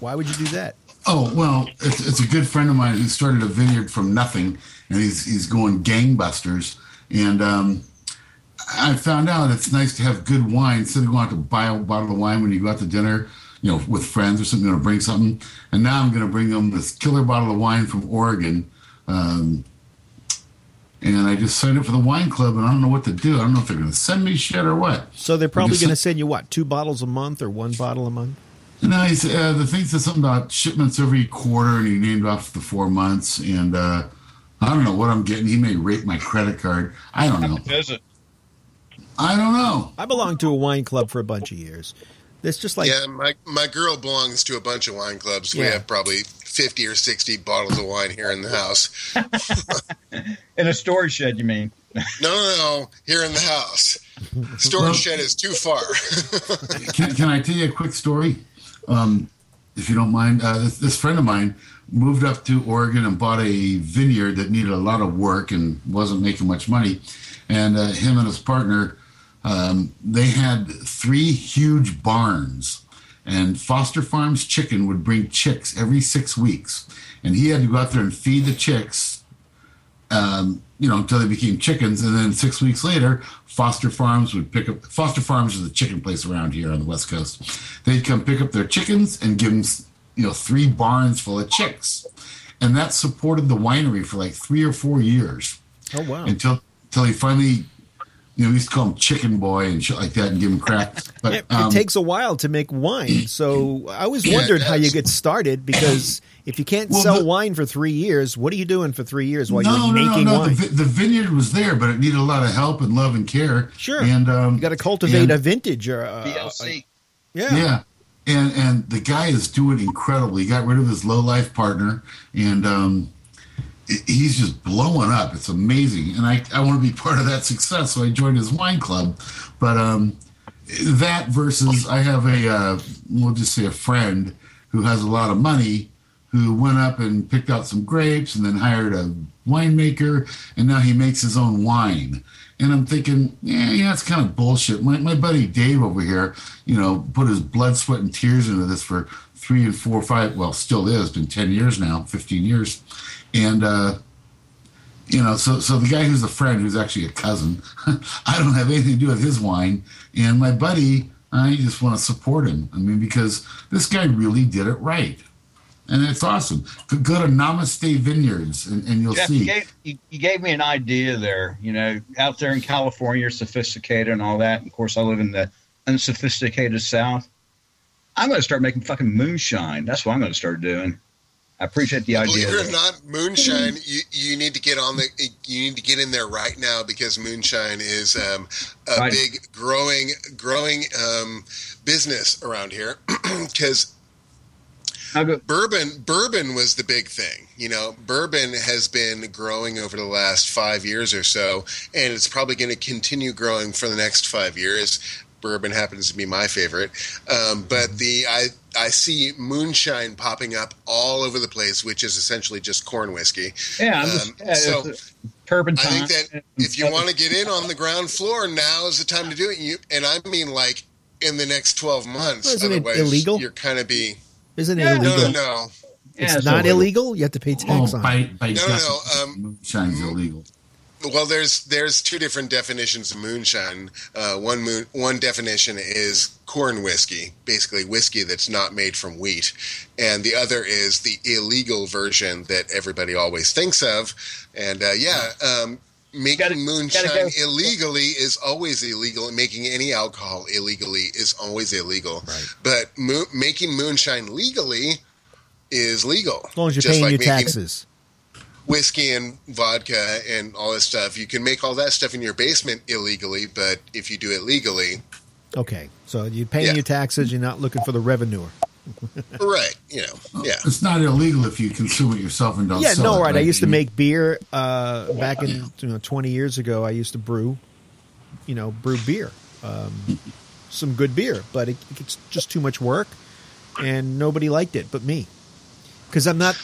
why would you do that? Oh well, it's, it's a good friend of mine who started a vineyard from nothing, and he's he's going gangbusters. And um, I found out it's nice to have good wine instead of going out to buy a bottle of wine when you go out to dinner, you know, with friends or something. Going to bring something, and now I'm going to bring them this killer bottle of wine from Oregon. Um, and I just signed up for the wine club, and I don't know what to do. I don't know if they're going to send me shit or what. So they're probably going to send you what? Two bottles a month or one bottle a month? No, he's, uh, the thing said something about shipments every quarter, and he named off the four months. And uh, I don't know what I'm getting. He may rate my credit card. I don't know. Is it? I don't know. I belonged to a wine club for a bunch of years. It's just like yeah, my my girl belongs to a bunch of wine clubs. We have probably fifty or sixty bottles of wine here in the house. In a storage shed, you mean? No, no, no, here in the house. Storage shed is too far. Can, can I tell you a quick story? Um, if you don't mind, uh, this, this friend of mine moved up to Oregon and bought a vineyard that needed a lot of work and wasn't making much money. And uh, him and his partner, um, they had three huge barns. And Foster Farms Chicken would bring chicks every six weeks. And he had to go out there and feed the chicks um, you know, until they became chickens. And then six weeks later, Foster Farms would pick up. Foster Farms is a chicken place around here on the West Coast. They'd come pick up their chickens and give them, you know, three barns full of chicks, and that supported the winery for like three or four years oh wow. until until he finally, you know, we used to call him Chicken Boy and shit like that and give him crap. But It, um, it takes a while to make wine, so I always Yeah, wondered how you get started because if you can't Well, sell the- wine for three years, what are you doing for three years while no, you're no, no, making no. The, wine? vi- the vineyard was there, but it needed a lot of help and love and care. Sure. and um, you got to cultivate and- a vintage or uh, DLC. yeah. Yeah. And and the guy is doing incredible. He got rid of his low life partner and um he- he's just blowing up. It's amazing. And I, I want to be part of that success. So I joined his wine club. But um that versus I have a uh, we'll just say a friend who has a lot of money who went up and picked out some grapes and then hired a winemaker and now he makes his own wine And I'm thinking, yeah, yeah, it's kind of bullshit. My, my buddy Dave over here, you know, put his blood, sweat, and tears into this for three and four, five, well, still is, been 10 years now, 15 years. And, uh, you know, so so the guy who's a friend, who's actually a cousin, I don't have anything to do with his wine. And my buddy, I just want to support him. I mean, because this guy really did it right. And it's awesome. Go go to Namaste Vineyards and, and you'll Jeff, see. you gave, you, you gave me an idea there. You know, out there in California, you're sophisticated and all that. Of course, I live in the unsophisticated South. I'm going to start making fucking moonshine. That's what I'm going to start doing. I appreciate the idea. Believe it or not, moonshine. You you need to get on the. You need to get in there right now because moonshine is um, a Right. big growing growing um, business around here. Because bourbon bourbon was the big thing. You know, bourbon has been growing over the last five years or so, and it's probably going to continue growing for the next five years. Bourbon happens to be my favorite, um, but the I I see moonshine popping up all over the place, which is essentially just corn whiskey. yeah, I'm just Um, yeah, so it's turpentine. I think that if you want to get in on the ground floor, now is the time to do it. You and I mean like in the next twelve months. Well, isn't it illegal? You're kind of be Isn't it Yeah. illegal? no, no. It's Yeah, not so- illegal. You have to pay tax Oh, on it. by, by No, no, no, definition, um, moonshine's illegal. Well, there's there's two different definitions of moonshine. Uh, one moon one definition is corn whiskey, basically whiskey that's not made from wheat, and the other is the illegal version that everybody always thinks of. And uh, yeah, um, making Gotta- moonshine gotta go. illegally is always illegal, making any alcohol illegally is always illegal. Right. But mo- making moonshine legally is legal. As long as you're Just paying like your making- taxes. Whiskey and vodka and all this stuff. You can make all that stuff in your basement illegally, but if you do it legally, Okay, so you're paying Yeah. your taxes. You're not looking for the revenue. right? You know, yeah. It's not illegal if you consume it yourself and don't sell it. yeah, sell no, it. right. I used to make beer uh, back in you know 20 years ago. I used to brew, you know, brew beer, um, some good beer, but it, it's just too much work, and nobody liked it but me. Because I'm not,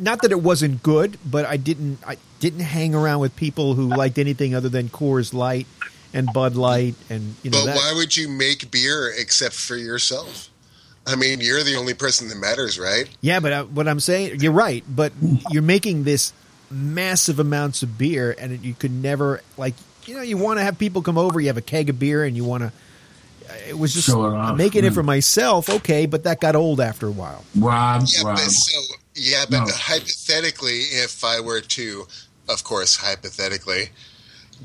not that it wasn't good, but I didn't, I didn't hang around with people who liked anything other than Coors Light and Bud Light, and you know But that. why would you make beer except for yourself? I mean, you're the only person that matters, right? Yeah, but uh, what I'm saying, you're right. But you're making this massive amounts of beer, and you could never like you know you want to have people come over. You have a keg of beer, and you want to. It was just Show making it mm. for myself, okay, but that got old after a while. Rob, Yeah, Rob. but so yeah, but No. hypothetically, if I were to, of course, hypothetically,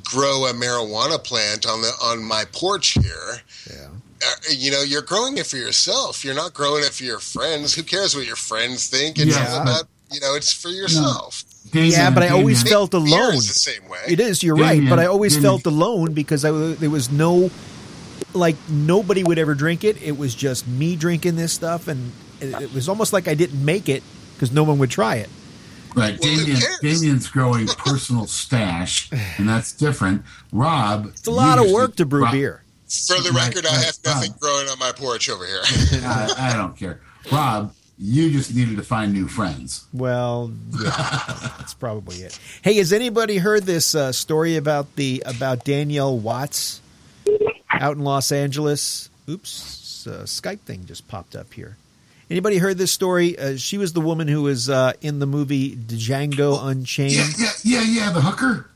grow a marijuana plant on the on my porch here, Yeah. uh, you know, you're growing it for yourself. You're not growing it for your friends. Who cares what your friends think? It's Yeah. about you know, it's for yourself. Damien, Yeah, but I always Damien, felt alone. is the same way. It is. You're Damien, right, but I always Damien. felt alone because I, there was no, like nobody would ever drink it. It was just me drinking this stuff, and it, it was almost like I didn't make it because no one would try it. Right, Well, Damien. Damien's growing personal stash, and that's different. Rob, It's a lot of work to brew Rob- beer. For the Right, record, I right, have nothing Rob. growing on my porch over here. I, I don't care. Rob, you just needed to find new friends. Well, yeah, that's probably it. Hey, has anybody heard this uh, story about the about Danielle Watts out in Los Angeles? Oops, uh, Skype thing just popped up here. Anybody heard this story? Uh, she was the woman who was uh, in the movie Django Unchained. yeah, yeah, yeah. The hooker.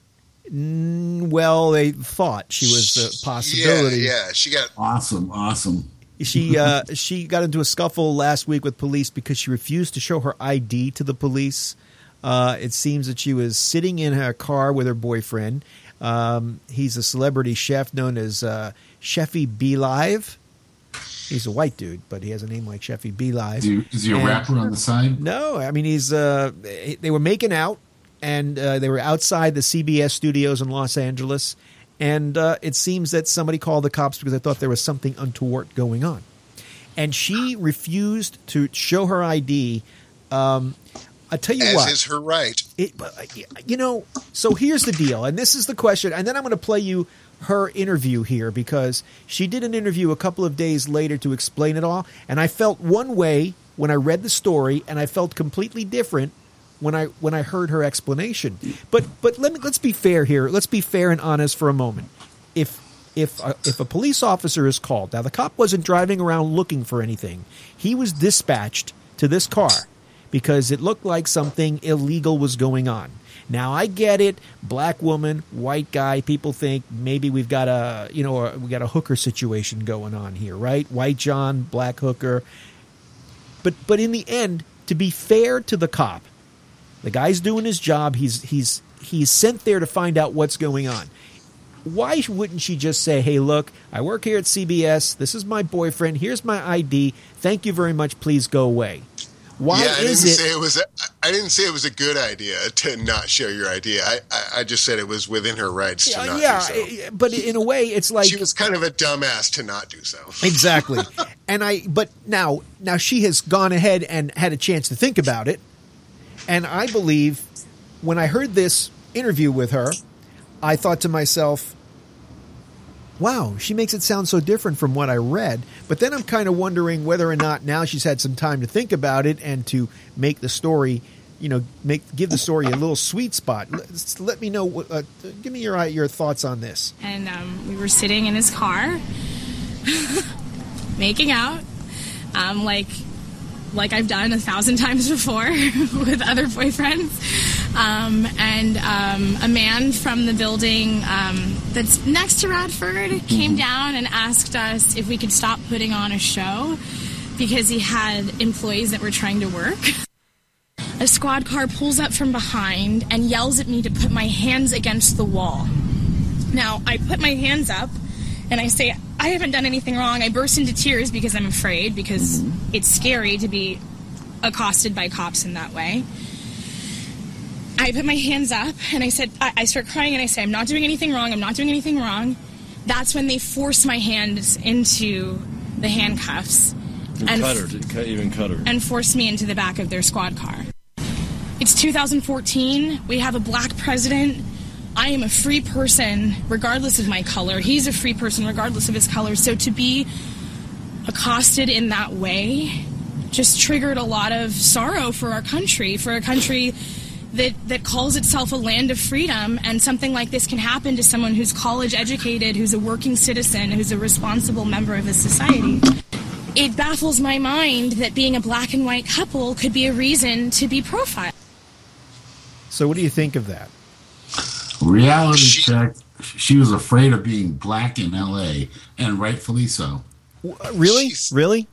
Mm, Well, they thought she was a possibility. Yeah, yeah. She got Awesome, awesome. She uh, she got into a scuffle last week with police because she refused to show her ID to the police. Uh, it seems that she was sitting in her car with her boyfriend. Um, he's a celebrity chef known as uh, Chefy B Live. He's a white dude, but he has a name like Chefy B Live. Is he, is he a And- rapper on the side? No, I mean he's. Uh, they were making out, and uh, they were outside the CBS studios in Los Angeles, and uh, it seems that somebody called the cops because they thought there was something untoward going on, and she refused to show her ID. Um, I tell you as what, is her right. It, uh, you know, so here's the deal, and this is the question, and then I'm going to play you her interview here because she did an interview a couple of days later to explain it all, and I felt one way when I read the story, and I felt completely different when I when I heard her explanation. But but let me let's be fair here. Let's be fair and honest for a moment. If if a, if a police officer is called, now the cop wasn't driving around looking for anything. He was dispatched to this car because it looked like something illegal was going on. Now I get it, black woman, white guy. People think maybe we've got a you know we got a hooker situation going on here, right? White John, black hooker. But but in the end, to be fair to the cop, the guy's doing his job. He's he's he's sent there to find out what's going on. Why wouldn't she just say, "Hey, look, I work here at CBS. This is my boyfriend. Here's my ID. Thank you very much. Please go away." Why yeah, I didn't it? say it was. A, I didn't say it was a good idea to not share your idea. I, I, I just said it was within her rights to yeah, not yeah, do so. but in a way, it's like she was kind of a dumbass to not do so. exactly. and I, but now, now she has gone ahead and had a chance to think about it, and I believe when I heard this interview with her, I thought to myself, wow, she makes it sound so different from what I read. But then I'm kind of wondering whether or not now she's had some time to think about it and to make the story, you know, make give the story a little sweet spot. Let, let me know. Uh, give me your your thoughts on this. and um, we were sitting in his car, making out, um, like like I've done a thousand times before with other boyfriends. Um, and um, a man from the building um, that's next to Radford came down and asked us if we could stop putting on a show because he had employees that were trying to work. A squad car pulls up from behind and yells at me to put my hands against the wall. Now, I put my hands up and I say, I haven't done anything wrong. I burst into tears because I'm afraid, because it's scary to be accosted by cops in that way. I put my hands up and I said, I, I start crying and I say, I'm not doing anything wrong. I'm not doing anything wrong. That's when they force my hands into the handcuffs And And- cut her. Cut, even cut her. and force me into the back of their squad car. It's 2014. We have a black president. I am a free person regardless of my color. He's a free person regardless of his color. So to be accosted in that way just triggered a lot of sorrow for our country, for a country that, that calls itself a land of freedom. And something like this can happen to someone who's college educated, who's a working citizen, who's a responsible member of a society it baffles my mind that being a black and white couple could be a reason to be profiled. So, what do you think of that? Reality She- check. She was afraid of being black in L.A. and rightfully so. Uh, really, She's- really?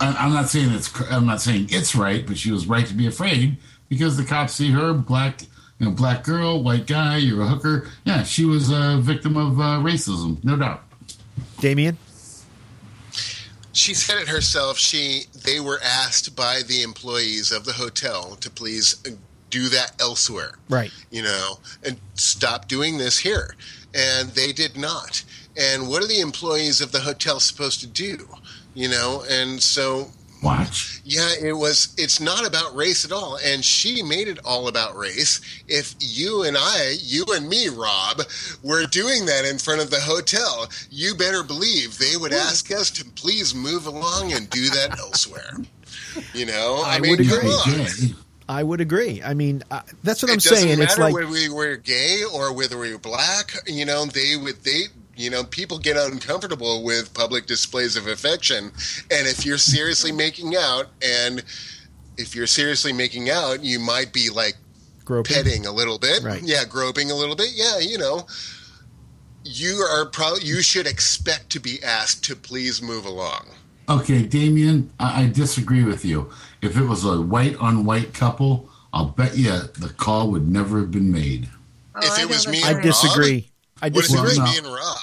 I- I'm not saying it's. I'm not saying it's right, but she was right to be afraid because the cops see her black, you know, black girl, white guy. You're a hooker. Yeah, she was a victim of uh, racism, no doubt. Damien? She said it herself. She they were asked by the employees of the hotel to please do that elsewhere. Right. You know, and stop doing this here. And they did not. And what are the employees of the hotel supposed to do? You know, and so Watch. yeah, it was. It's not about race at all, and she made it all about race. If you and I, you and me, Rob, were doing that in front of the hotel, you better believe they would ask us to please move along and do that elsewhere. You know, I I, mean, would come agree. on. Okay. I would agree. I mean, uh, that's what It I'm doesn't saying. matter It's like whether we were gay or whether we were black. You know, they would they. You know, people get uncomfortable with public displays of affection, and if you're seriously mm-hmm. making out, and if you're seriously making out, you might be like groping. petting a little bit, Right. yeah, groping a little bit, yeah. You know, you are probably you should expect to be asked to please move along. Okay, Damien, I, I disagree with you. If it was a white on white couple, I'll bet you the call would never have been made. Oh, If I it was don't me I and agree. disagree. I What if it was disagree. Well, me no. and Rob?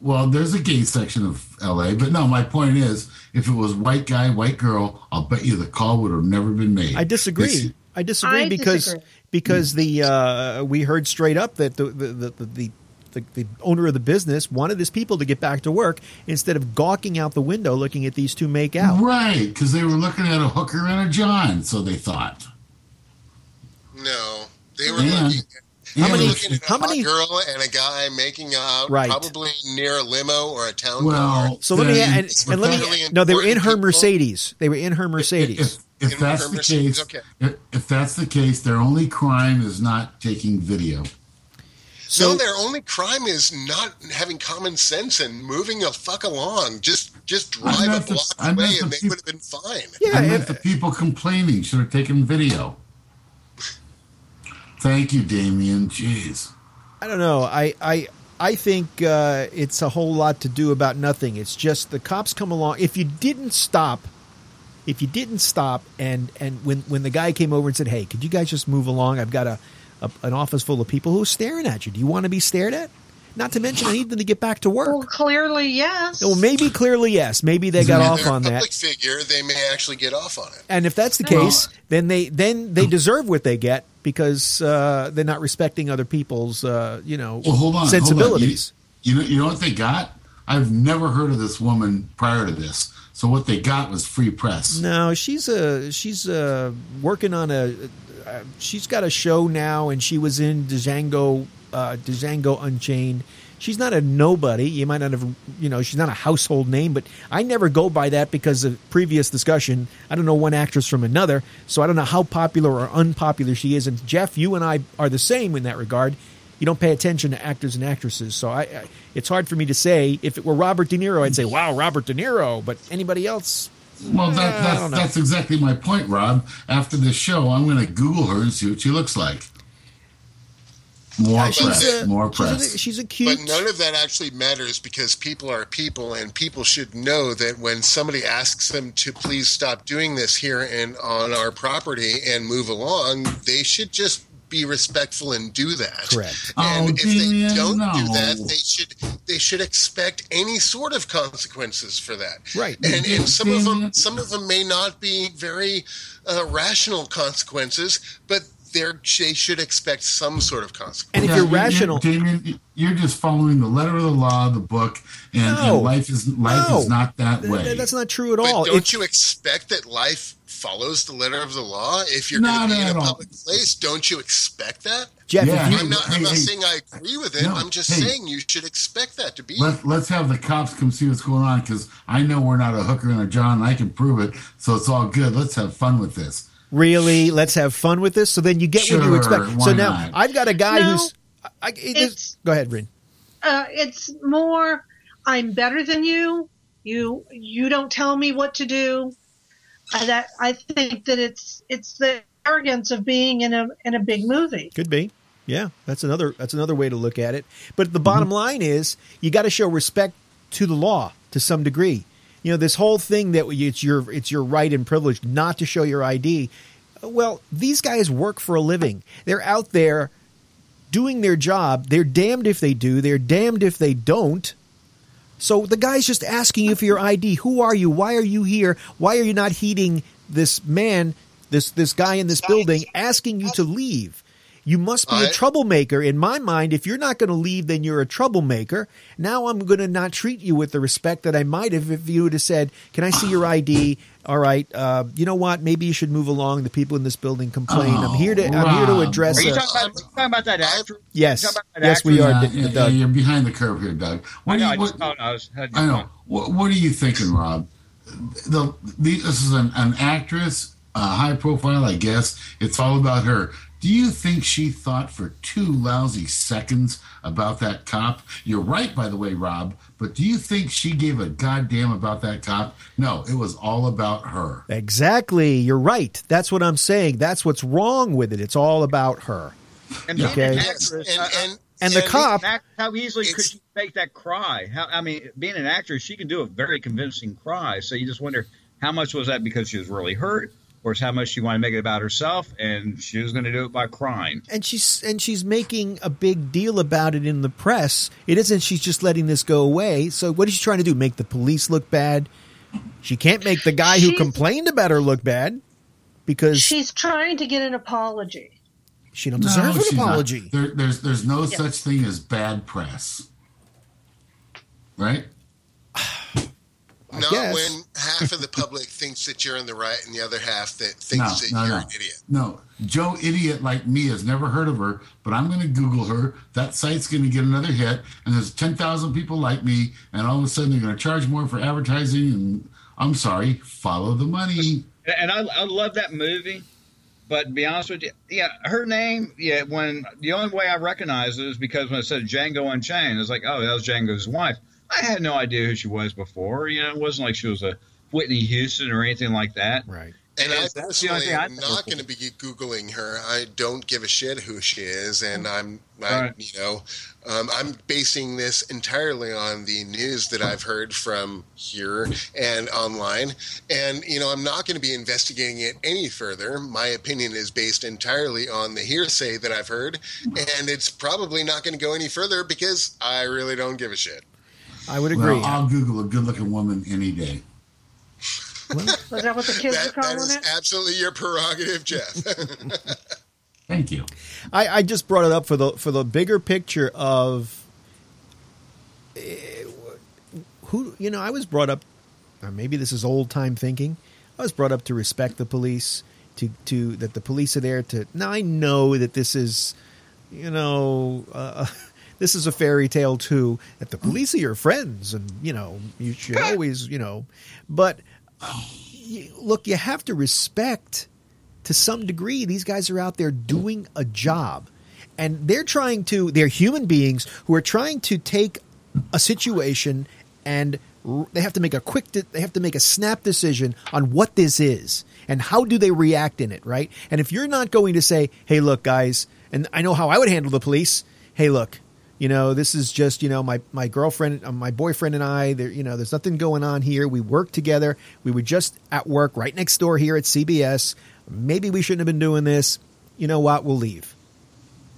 Well, there's a gay section of LA, but no, my point is, if it was white guy, white girl, I'll bet you the call would have never been made. I disagree. It's- I disagree I because disagree. because the uh, we heard straight up that the the, the, the, the the, the owner of the business wanted his people to get back to work instead of gawking out the window looking at these two make out. Right, because they were looking at a hooker and a John, so they thought. No, they were Yeah. looking. How They were many- looking at how hot many- girl and a guy making out, Right. probably near a limo or a town car. Well, So let me then and, and let me no they were in her people. Mercedes. They were in her Mercedes. If, if in that's the Mercedes, case, okay. if, if that's the case, their only crime is not taking video. So no, their only crime is not having common sense and moving the fuck along. Just just drive a meant the- block I away the and they peop- would have been fine. yeah, I meant if- the people complaining should have taken video. Thank you, Damien. Jeez. I don't know. I I I think uh, it's a whole lot to do about nothing. It's just the cops come along. If you didn't stop, if you didn't stop, and and when when the guy came over and said, "Hey, could you guys just move along? I've got a, a an office full of people who are staring at you. Do you want to be stared at?" Not to mention, I need them to get back to work. Well, clearly, yes. Well, maybe clearly yes. Maybe they got off on that. public figure, they may actually get off on it. And if that's the case, then they then they deserve what they get because uh, they're not respecting other people's uh, you know Well, hold on. sensibilities. Hold on. You, you know, you know what they got? I've never heard of this woman prior to this. So what they got was free press. No, she's a she's uh working on a uh, she's got a show now, and she was in Django uh, Django Unchained. She's not a nobody. You might not have, you know, she's not a household name, but I never go by that because of previous discussion. I don't know one actress from another, so I don't know how popular or unpopular she is. And Jeff, you and I are the same in that regard. You don't pay attention to actors and actresses, so I, I it's hard for me to say. If it were Robert De Niro, I'd say, "Wow, Robert De Niro," but anybody else, Well, that, that's, that's exactly my point, Rob. After this show, I'm going to Google her and see what she looks like. More Yeah, she's press. a- more she's press. a, she's a cute. But none of that actually matters because people are people, and people should know that when somebody asks them to please stop doing this here and on our property and move along, they should just be respectful and do that. Correct. And Oh, if they don't do that, they should they should expect any sort of consequences for that. Right. And, and some of them some of them may not be very uh, rational consequences, but they're, they should expect some sort of consequence. and if Yeah, you're you- you- rational, Damien, you're just following the letter of the law, the book, and, No. and life is life No. is not that way. th- that's not true at But all. don't If- you expect that life follows the letter of the law? If you're Not going to be in at a all. public place, don't you expect that? Jeff, Yeah. you, I'm not, I'm not hey. saying I agree with it. No, I'm just hey. saying you should expect that to be. Let, let's have the cops come see what's going on because I know we're not a hooker and a John. And I can prove it, so it's all good. Let's have fun with this. Really, let's have fun with this. So then you get what you expect. So now not? I've got a guy No, who's. I, it is- it's- go ahead, Rin. uh, it's more I'm better than you. You you don't tell me what to do. Uh, that I think that it's it's the arrogance of being in a in a big movie. Could be. Yeah, that's another that's another way to look at it. But the bottom line is you got to show respect to the law to some degree. You know, this whole thing that it's your it's your right and privilege not to show your ID. Well, these guys work for a living. They're out there doing their job. They're damned if they do. They're damned if they don't. So the guy's just asking you for your ID. Who are you? Why are you here? Why are you not heeding this man, this this guy in this building asking you to leave? You must be a I- troublemaker. In my mind, if you're not going to leave, then you're a troublemaker. Now I'm going to not treat you with the respect that I might have if you would have said, "Can I see your ID?" All right, uh, you know what? Maybe you should move along. The people in this building complain. I'm here to I'm here to address. Are you a- talking about, are you talking about that actor? yes, about that yes, we are. Yeah, yeah, Doug. yeah, you're behind the curve here, Doug. What I know. you, I just what, thought I was. I know. What, what are you thinking, Rob? The, the, this is an, an actress, uh, high profile, I guess. It's all about her. Do you think she thought for two lousy seconds about that cop? You're right, by the way, Rob. But do you think she gave a goddamn about that cop? No, it was all about her. Exactly. You're right. That's what I'm saying. That's what's wrong with it. It's all about her. And being Okay. an actress, and, and, And the and- cop- Act- How easily could she make that cry? How I mean, being an actress, she can do a very convincing cry. So you just wonder how much was that because she was really hurt, or is how much she wanted to make it about herself, and she was going to do it by crying. And she's and she's making a big deal about it in the press. It isn't she's just letting this go away. So what is she trying to do? Make the police look bad? She can't make the guy who complained about her look bad because She's trying to get an apology. she don't deserve an apology. There, there's there's no Yes. such thing as bad press. Right? Not guess. when half of the public thinks that you're in the right and the other half that thinks No, that no, you're no. an idiot. No, Joe idiot like me has never heard of her, but I'm going to Google her. That site's going to get another hit, and there's 10,000 people like me, and all of a sudden they're going to charge more for advertising. And I'm sorry, follow the money. And I, I love that movie. But to be honest with you, yeah, her name, yeah, when the only way I recognize it is because when it said Django Unchained, it's like, oh, that was Django's wife. I had no idea who she was before. You know, it wasn't like she was a Whitney Houston or anything like that. Right. And I That's the only personally thing I am not going to be googling her. I don't give a shit who she is, and I'm, I, Right. you know, um, I'm basing this entirely on the news that I've heard from here and online. And you know, I'm not going to be investigating it any further. My opinion is based entirely on the hearsay that I've heard, and it's probably not going to go any further because I really don't give a shit. I would agree. Well, I'll Google a good-looking woman any day. Was that what the kids That, are calling is it? absolutely your prerogative, Jeff. Thank you. I, I just brought it up for the for the bigger picture of eh, who you know. I was brought up, or maybe this is old time thinking. I was brought up to respect the police, to to that the police are there to. Now I know that this is, you know. Uh, This is a fairy tale too. That the police are your friends, and you know you should always, you know. But look, you have to respect to some degree, these guys are out there doing a job. And they're trying to, they're human beings who are trying to take a situation and they have to make a quick, de- they have to make a snap decision on what this is and how do they react in it, right? And if you're not going to say, hey, look, guys, and I know how I would handle the police, hey, look, you know, this is just, you know, my, my girlfriend, uh, my boyfriend and I, there, you know, there's nothing going on here. We work together. We were just at work right next door here at CBS. Maybe we shouldn't have been doing this. You know what? We'll leave.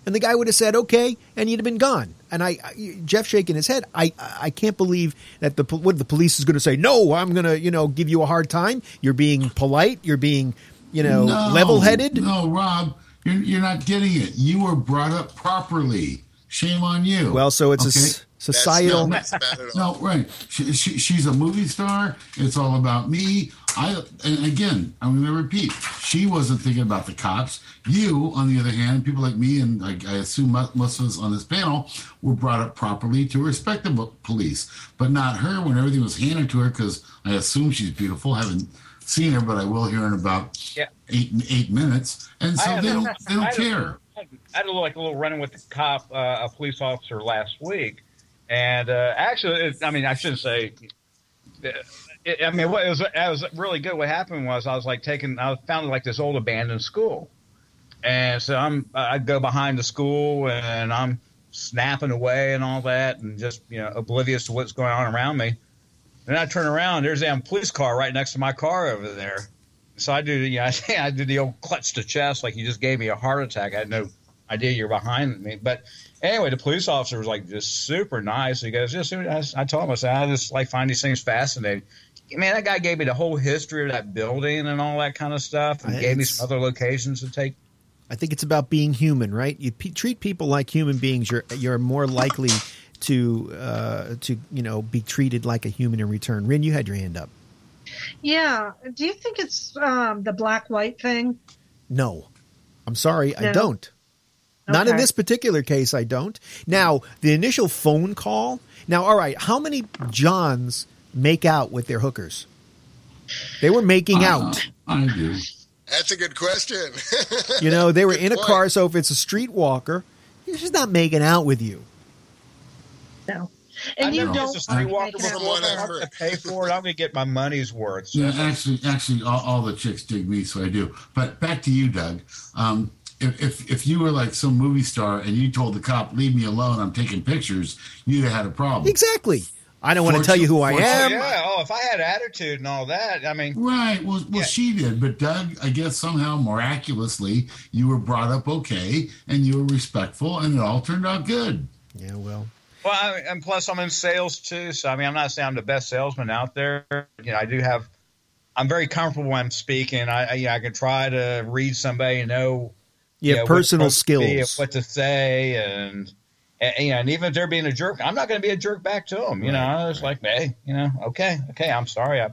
And the guy would have said, okay, and you'd have been gone. And I, I Jeff shaking his head, I, I can't believe that the, what the police is going to say, no, I'm going to, you know, give you a hard time. You're being polite. You're being, you know, No, level headed. No, Rob, you're, you're not getting it. You were brought up properly. Shame on you. Well, so it's a Okay? s- societal. That's not bad at all. No, right. She, she, she's a movie star. It's all about me. I and again, I'm going to repeat. She wasn't thinking about the cops. You, on the other hand, people like me and I, I assume mo- most of us on this panel were brought up properly to respect the police, but not her when everything was handed to her. Because I assume she's beautiful. haven't seen her, but I will hear in about Yeah. eight eight minutes, and so they don't they don't had a- care. I had a, like a little run with the cop, uh, a police officer last week, and uh, actually, it, I mean, I shouldn't say. It, I mean, what it was, it was really good. What happened was I was like taking, I found like this old abandoned school, and so I'm, I'd go behind the school and I'm snapping away and all that, and just you know oblivious to what's going on around me. Then I turn around, there's a police car right next to my car over there. So I do, you know, I, I did the old clutch to chest, like you just gave me a heart attack. I had no idea you're behind me. But anyway, the police officer was like just super nice. He goes, just, I, I told him, I said, I just like find these things fascinating. Man, that guy gave me the whole history of that building and all that kind of stuff, and gave me some other locations to take. I think it's about being human, right? You pe treat people like human beings. You're you're more likely to uh, to you know be treated like a human in return. Rin, you had your hand up. Yeah. Do you think it's um, the black white thing? No, I'm sorry, I don't. Not in this particular case, I don't. Now, the initial phone call. Now, all right, how many Johns make out with their hookers? They were making out. Uh, I do. That's a good question. You know, they were in a Good car, so if it's a streetwalker, she's not making out with you. No. And I've you never don't used a streetwalker make it From before. what I've I'm going to pay for it. I'm going to get my money's worth. So Yeah, actually, actually, all, all the chicks dig me, so I do. But back to you, Doug. Um, if, if if you were like some movie star and you told the cop, "Leave me alone, I'm taking pictures," you'd have had a problem. Exactly. I don't want to tell you who I Oh, am. yeah. Oh, if I had attitude and all that, I mean, Right. Well, well, Yeah. she did, but Doug, I guess somehow miraculously you were brought up okay, and you were respectful, and it all turned out good. Yeah, well, Well, I, and plus I'm in sales too, so I mean I'm not saying I'm the best salesman out there. You know, I do have. I'm very comfortable when I'm speaking. I, I you know I can try to read somebody and know. you know, personal it's skills. what to say, and, and you know, and even if they're being a jerk, I'm not going to be a jerk back to them. You know, I was like, hey, you know, okay, okay, I'm sorry. I,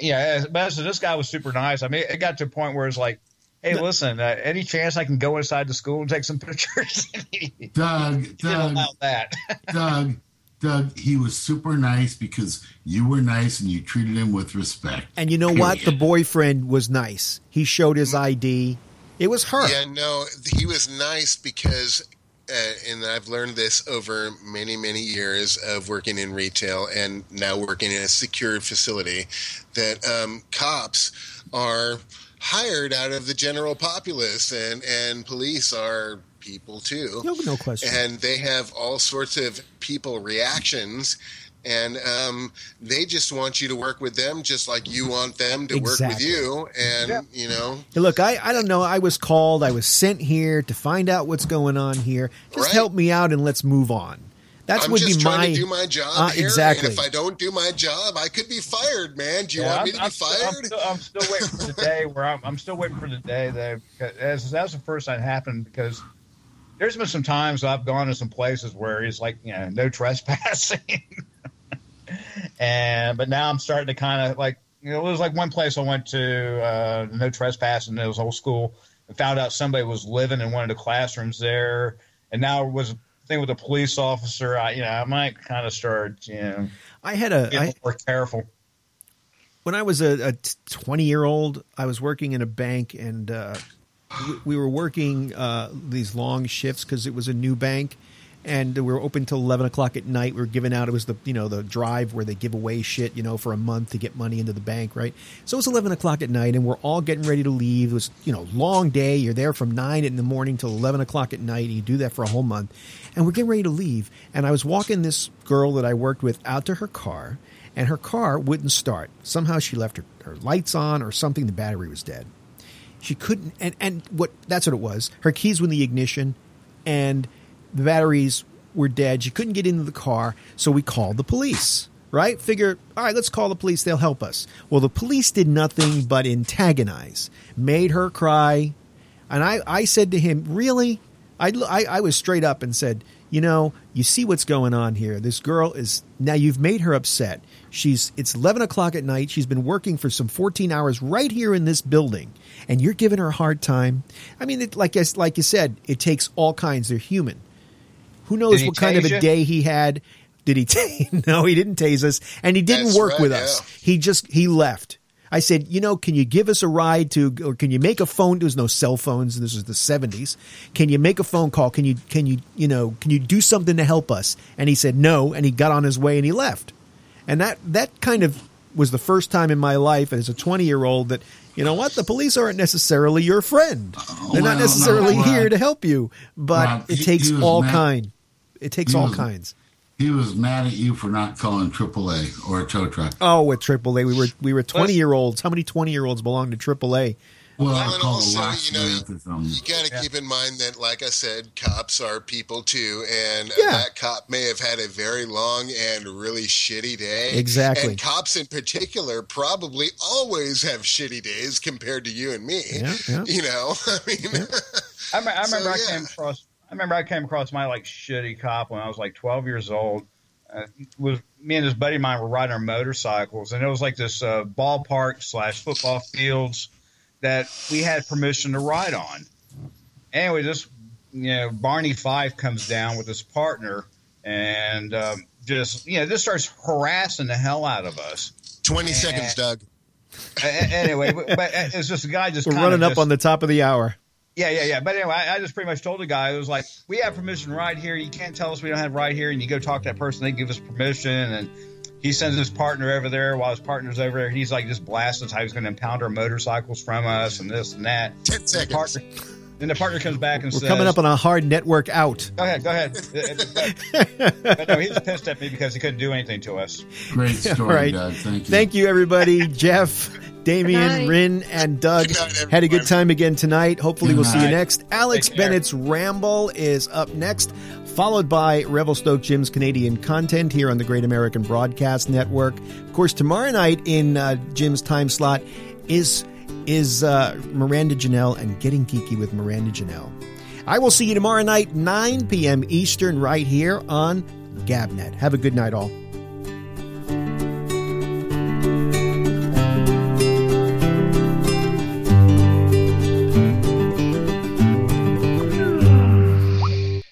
yeah, but so this guy was super nice. I mean, it got to a point where it's like. Hey, listen! Uh, any chance I can go inside the school and take some pictures? he Doug, didn't Doug, that. Doug, Doug, he was super nice because you were nice and you treated him with respect. And you know what? The boyfriend was nice. He showed his ID. It was her. Yeah, no, he was nice because, uh, and I've learned this over many, many years of working in retail and now working in a secured facility, that um, cops are hired out of the general populace, and and police are people too. No, no question. And they have all sorts of people reactions. And um, they just want you to work with them, just like you want them to work with you. And you know, Hey, Look, I, I don't know. I was called. I was sent here to find out what's going on here. Just Right. help me out and let's move on. That's I'm would just be trying my to do my job Uh, here, exactly. and if I don't do my job, I could be fired, man. Do you Yeah, want me I'm, to I'm be still, fired? I'm, still, I'm still waiting for the day where I'm, I'm still waiting for the day that as that was the first time it happened because there's been some times I've gone to some places where it's like you know no trespassing, and but now I'm starting to kind of like you know it was like one place I went to uh, no trespassing it was old school and found out somebody was living in one of the classrooms there and now it was a thing with a police officer I you know I might kind of start you know I had a getting more careful. when I was a, a 20 year old, I was working in a bank and uh, we, we were working uh, these long shifts because it was a new bank and we were open till 11 o'clock at night. We were giving out, it was the, you know, the drive where they give away shit, you know, for a month to get money into the bank, right? So it was 11 o'clock at night and we're all getting ready to leave. It was, you know, long day. You're there from nine in the morning till 11 o'clock at night. And you do that for a whole month. And we're getting ready to leave. And I was walking this girl that I worked with out to her car and her car wouldn't start. Somehow she left her, her lights on or something. The battery was dead. She couldn't, and, and what that's what it was. Her keys were in the ignition, and the batteries were dead. She couldn't get into the car, so we called the police. Right? Figure, all right, let's call the police. They'll help us. Well, the police did nothing but antagonize, made her cry, and I, I said to him, really? I, I, I was straight up and said, you know, you see what's going on here. This girl is now you've made her upset. She's it's eleven o'clock at night. She's been working for some fourteen hours right here in this building, and you're giving her a hard time. I mean, it, like I, like you said, it takes all kinds. They're human. Who knows what kind of a you? day he had? Did he? T- no, he didn't tase us, and he didn't That's work right, with yeah. us. He just he left. I said, you know, can you give us a ride to, or can you make a phone? There was no cell phones. This was the seventies. Can you make a phone call? Can you, can you, you know, can you do something to help us? And he said no, and he got on his way and he left. And that that kind of was the first time in my life as a twenty year old that you know what the police aren't necessarily your friend. They're well, not necessarily no, here uh, to help you, but Rob, it takes all mad- kind. It takes he all was- kinds. He was mad at you for not calling AAA or a tow truck. Oh, with AAA, we were we were twenty year olds. How many twenty year olds belong to AAA? Well, Well, I and also, you know, or. You got to keep in mind that, like I said, cops are people too, and Yeah. that cop may have had a very long and really shitty day. Exactly. And cops in particular probably always have shitty days compared to you and me. Yeah, yeah. You know, I mean, I, rem- I So, remember I yeah. came across. I remember I came across my like shitty cop when I was like 12 years old. Uh, was me and this buddy of mine were riding our motorcycles, and it was like this uh, ballpark slash football fields that we had permission to ride on. Anyway, this you know Barney Fife comes down with his partner, and um, just you know this starts harassing the hell out of us. twenty seconds, Doug. A- a- anyway, but, but it's just a guy just We're kinda running up just- on the top of the hour. Yeah, yeah, yeah. But anyway, I, I just pretty much told the guy, it was like, we have permission right here. You can't tell us we don't have right here. And you go talk to that person, they give us permission. And he sends his partner over there while his partner's over there. He's like just blasting us how he's going to impound our motorcycles from us and this and that. Ten The seconds. partner, then the partner comes back and We're says, coming up on a hard network out. Go ahead, go ahead. but, but no, he was pissed at me because he couldn't do anything to us. Great story, All right. Doug. Thank you. Thank you, everybody. Jeff, Good Damien, night. Rin, and Doug Good night, had a good time again tonight. Hopefully, Good we'll see you next. Alex Take care. Bennett's Ramble is up next, followed by Revelstoke Jim's Canadian content here on the Great American Broadcast Network. Of course, tomorrow night in uh, Jim's time slot is is uh, Miranda Janelle and Getting Geeky with Miranda Janelle. I will see you tomorrow night, 9 p.m. Eastern, right here on Gabnet. Have a good night, all.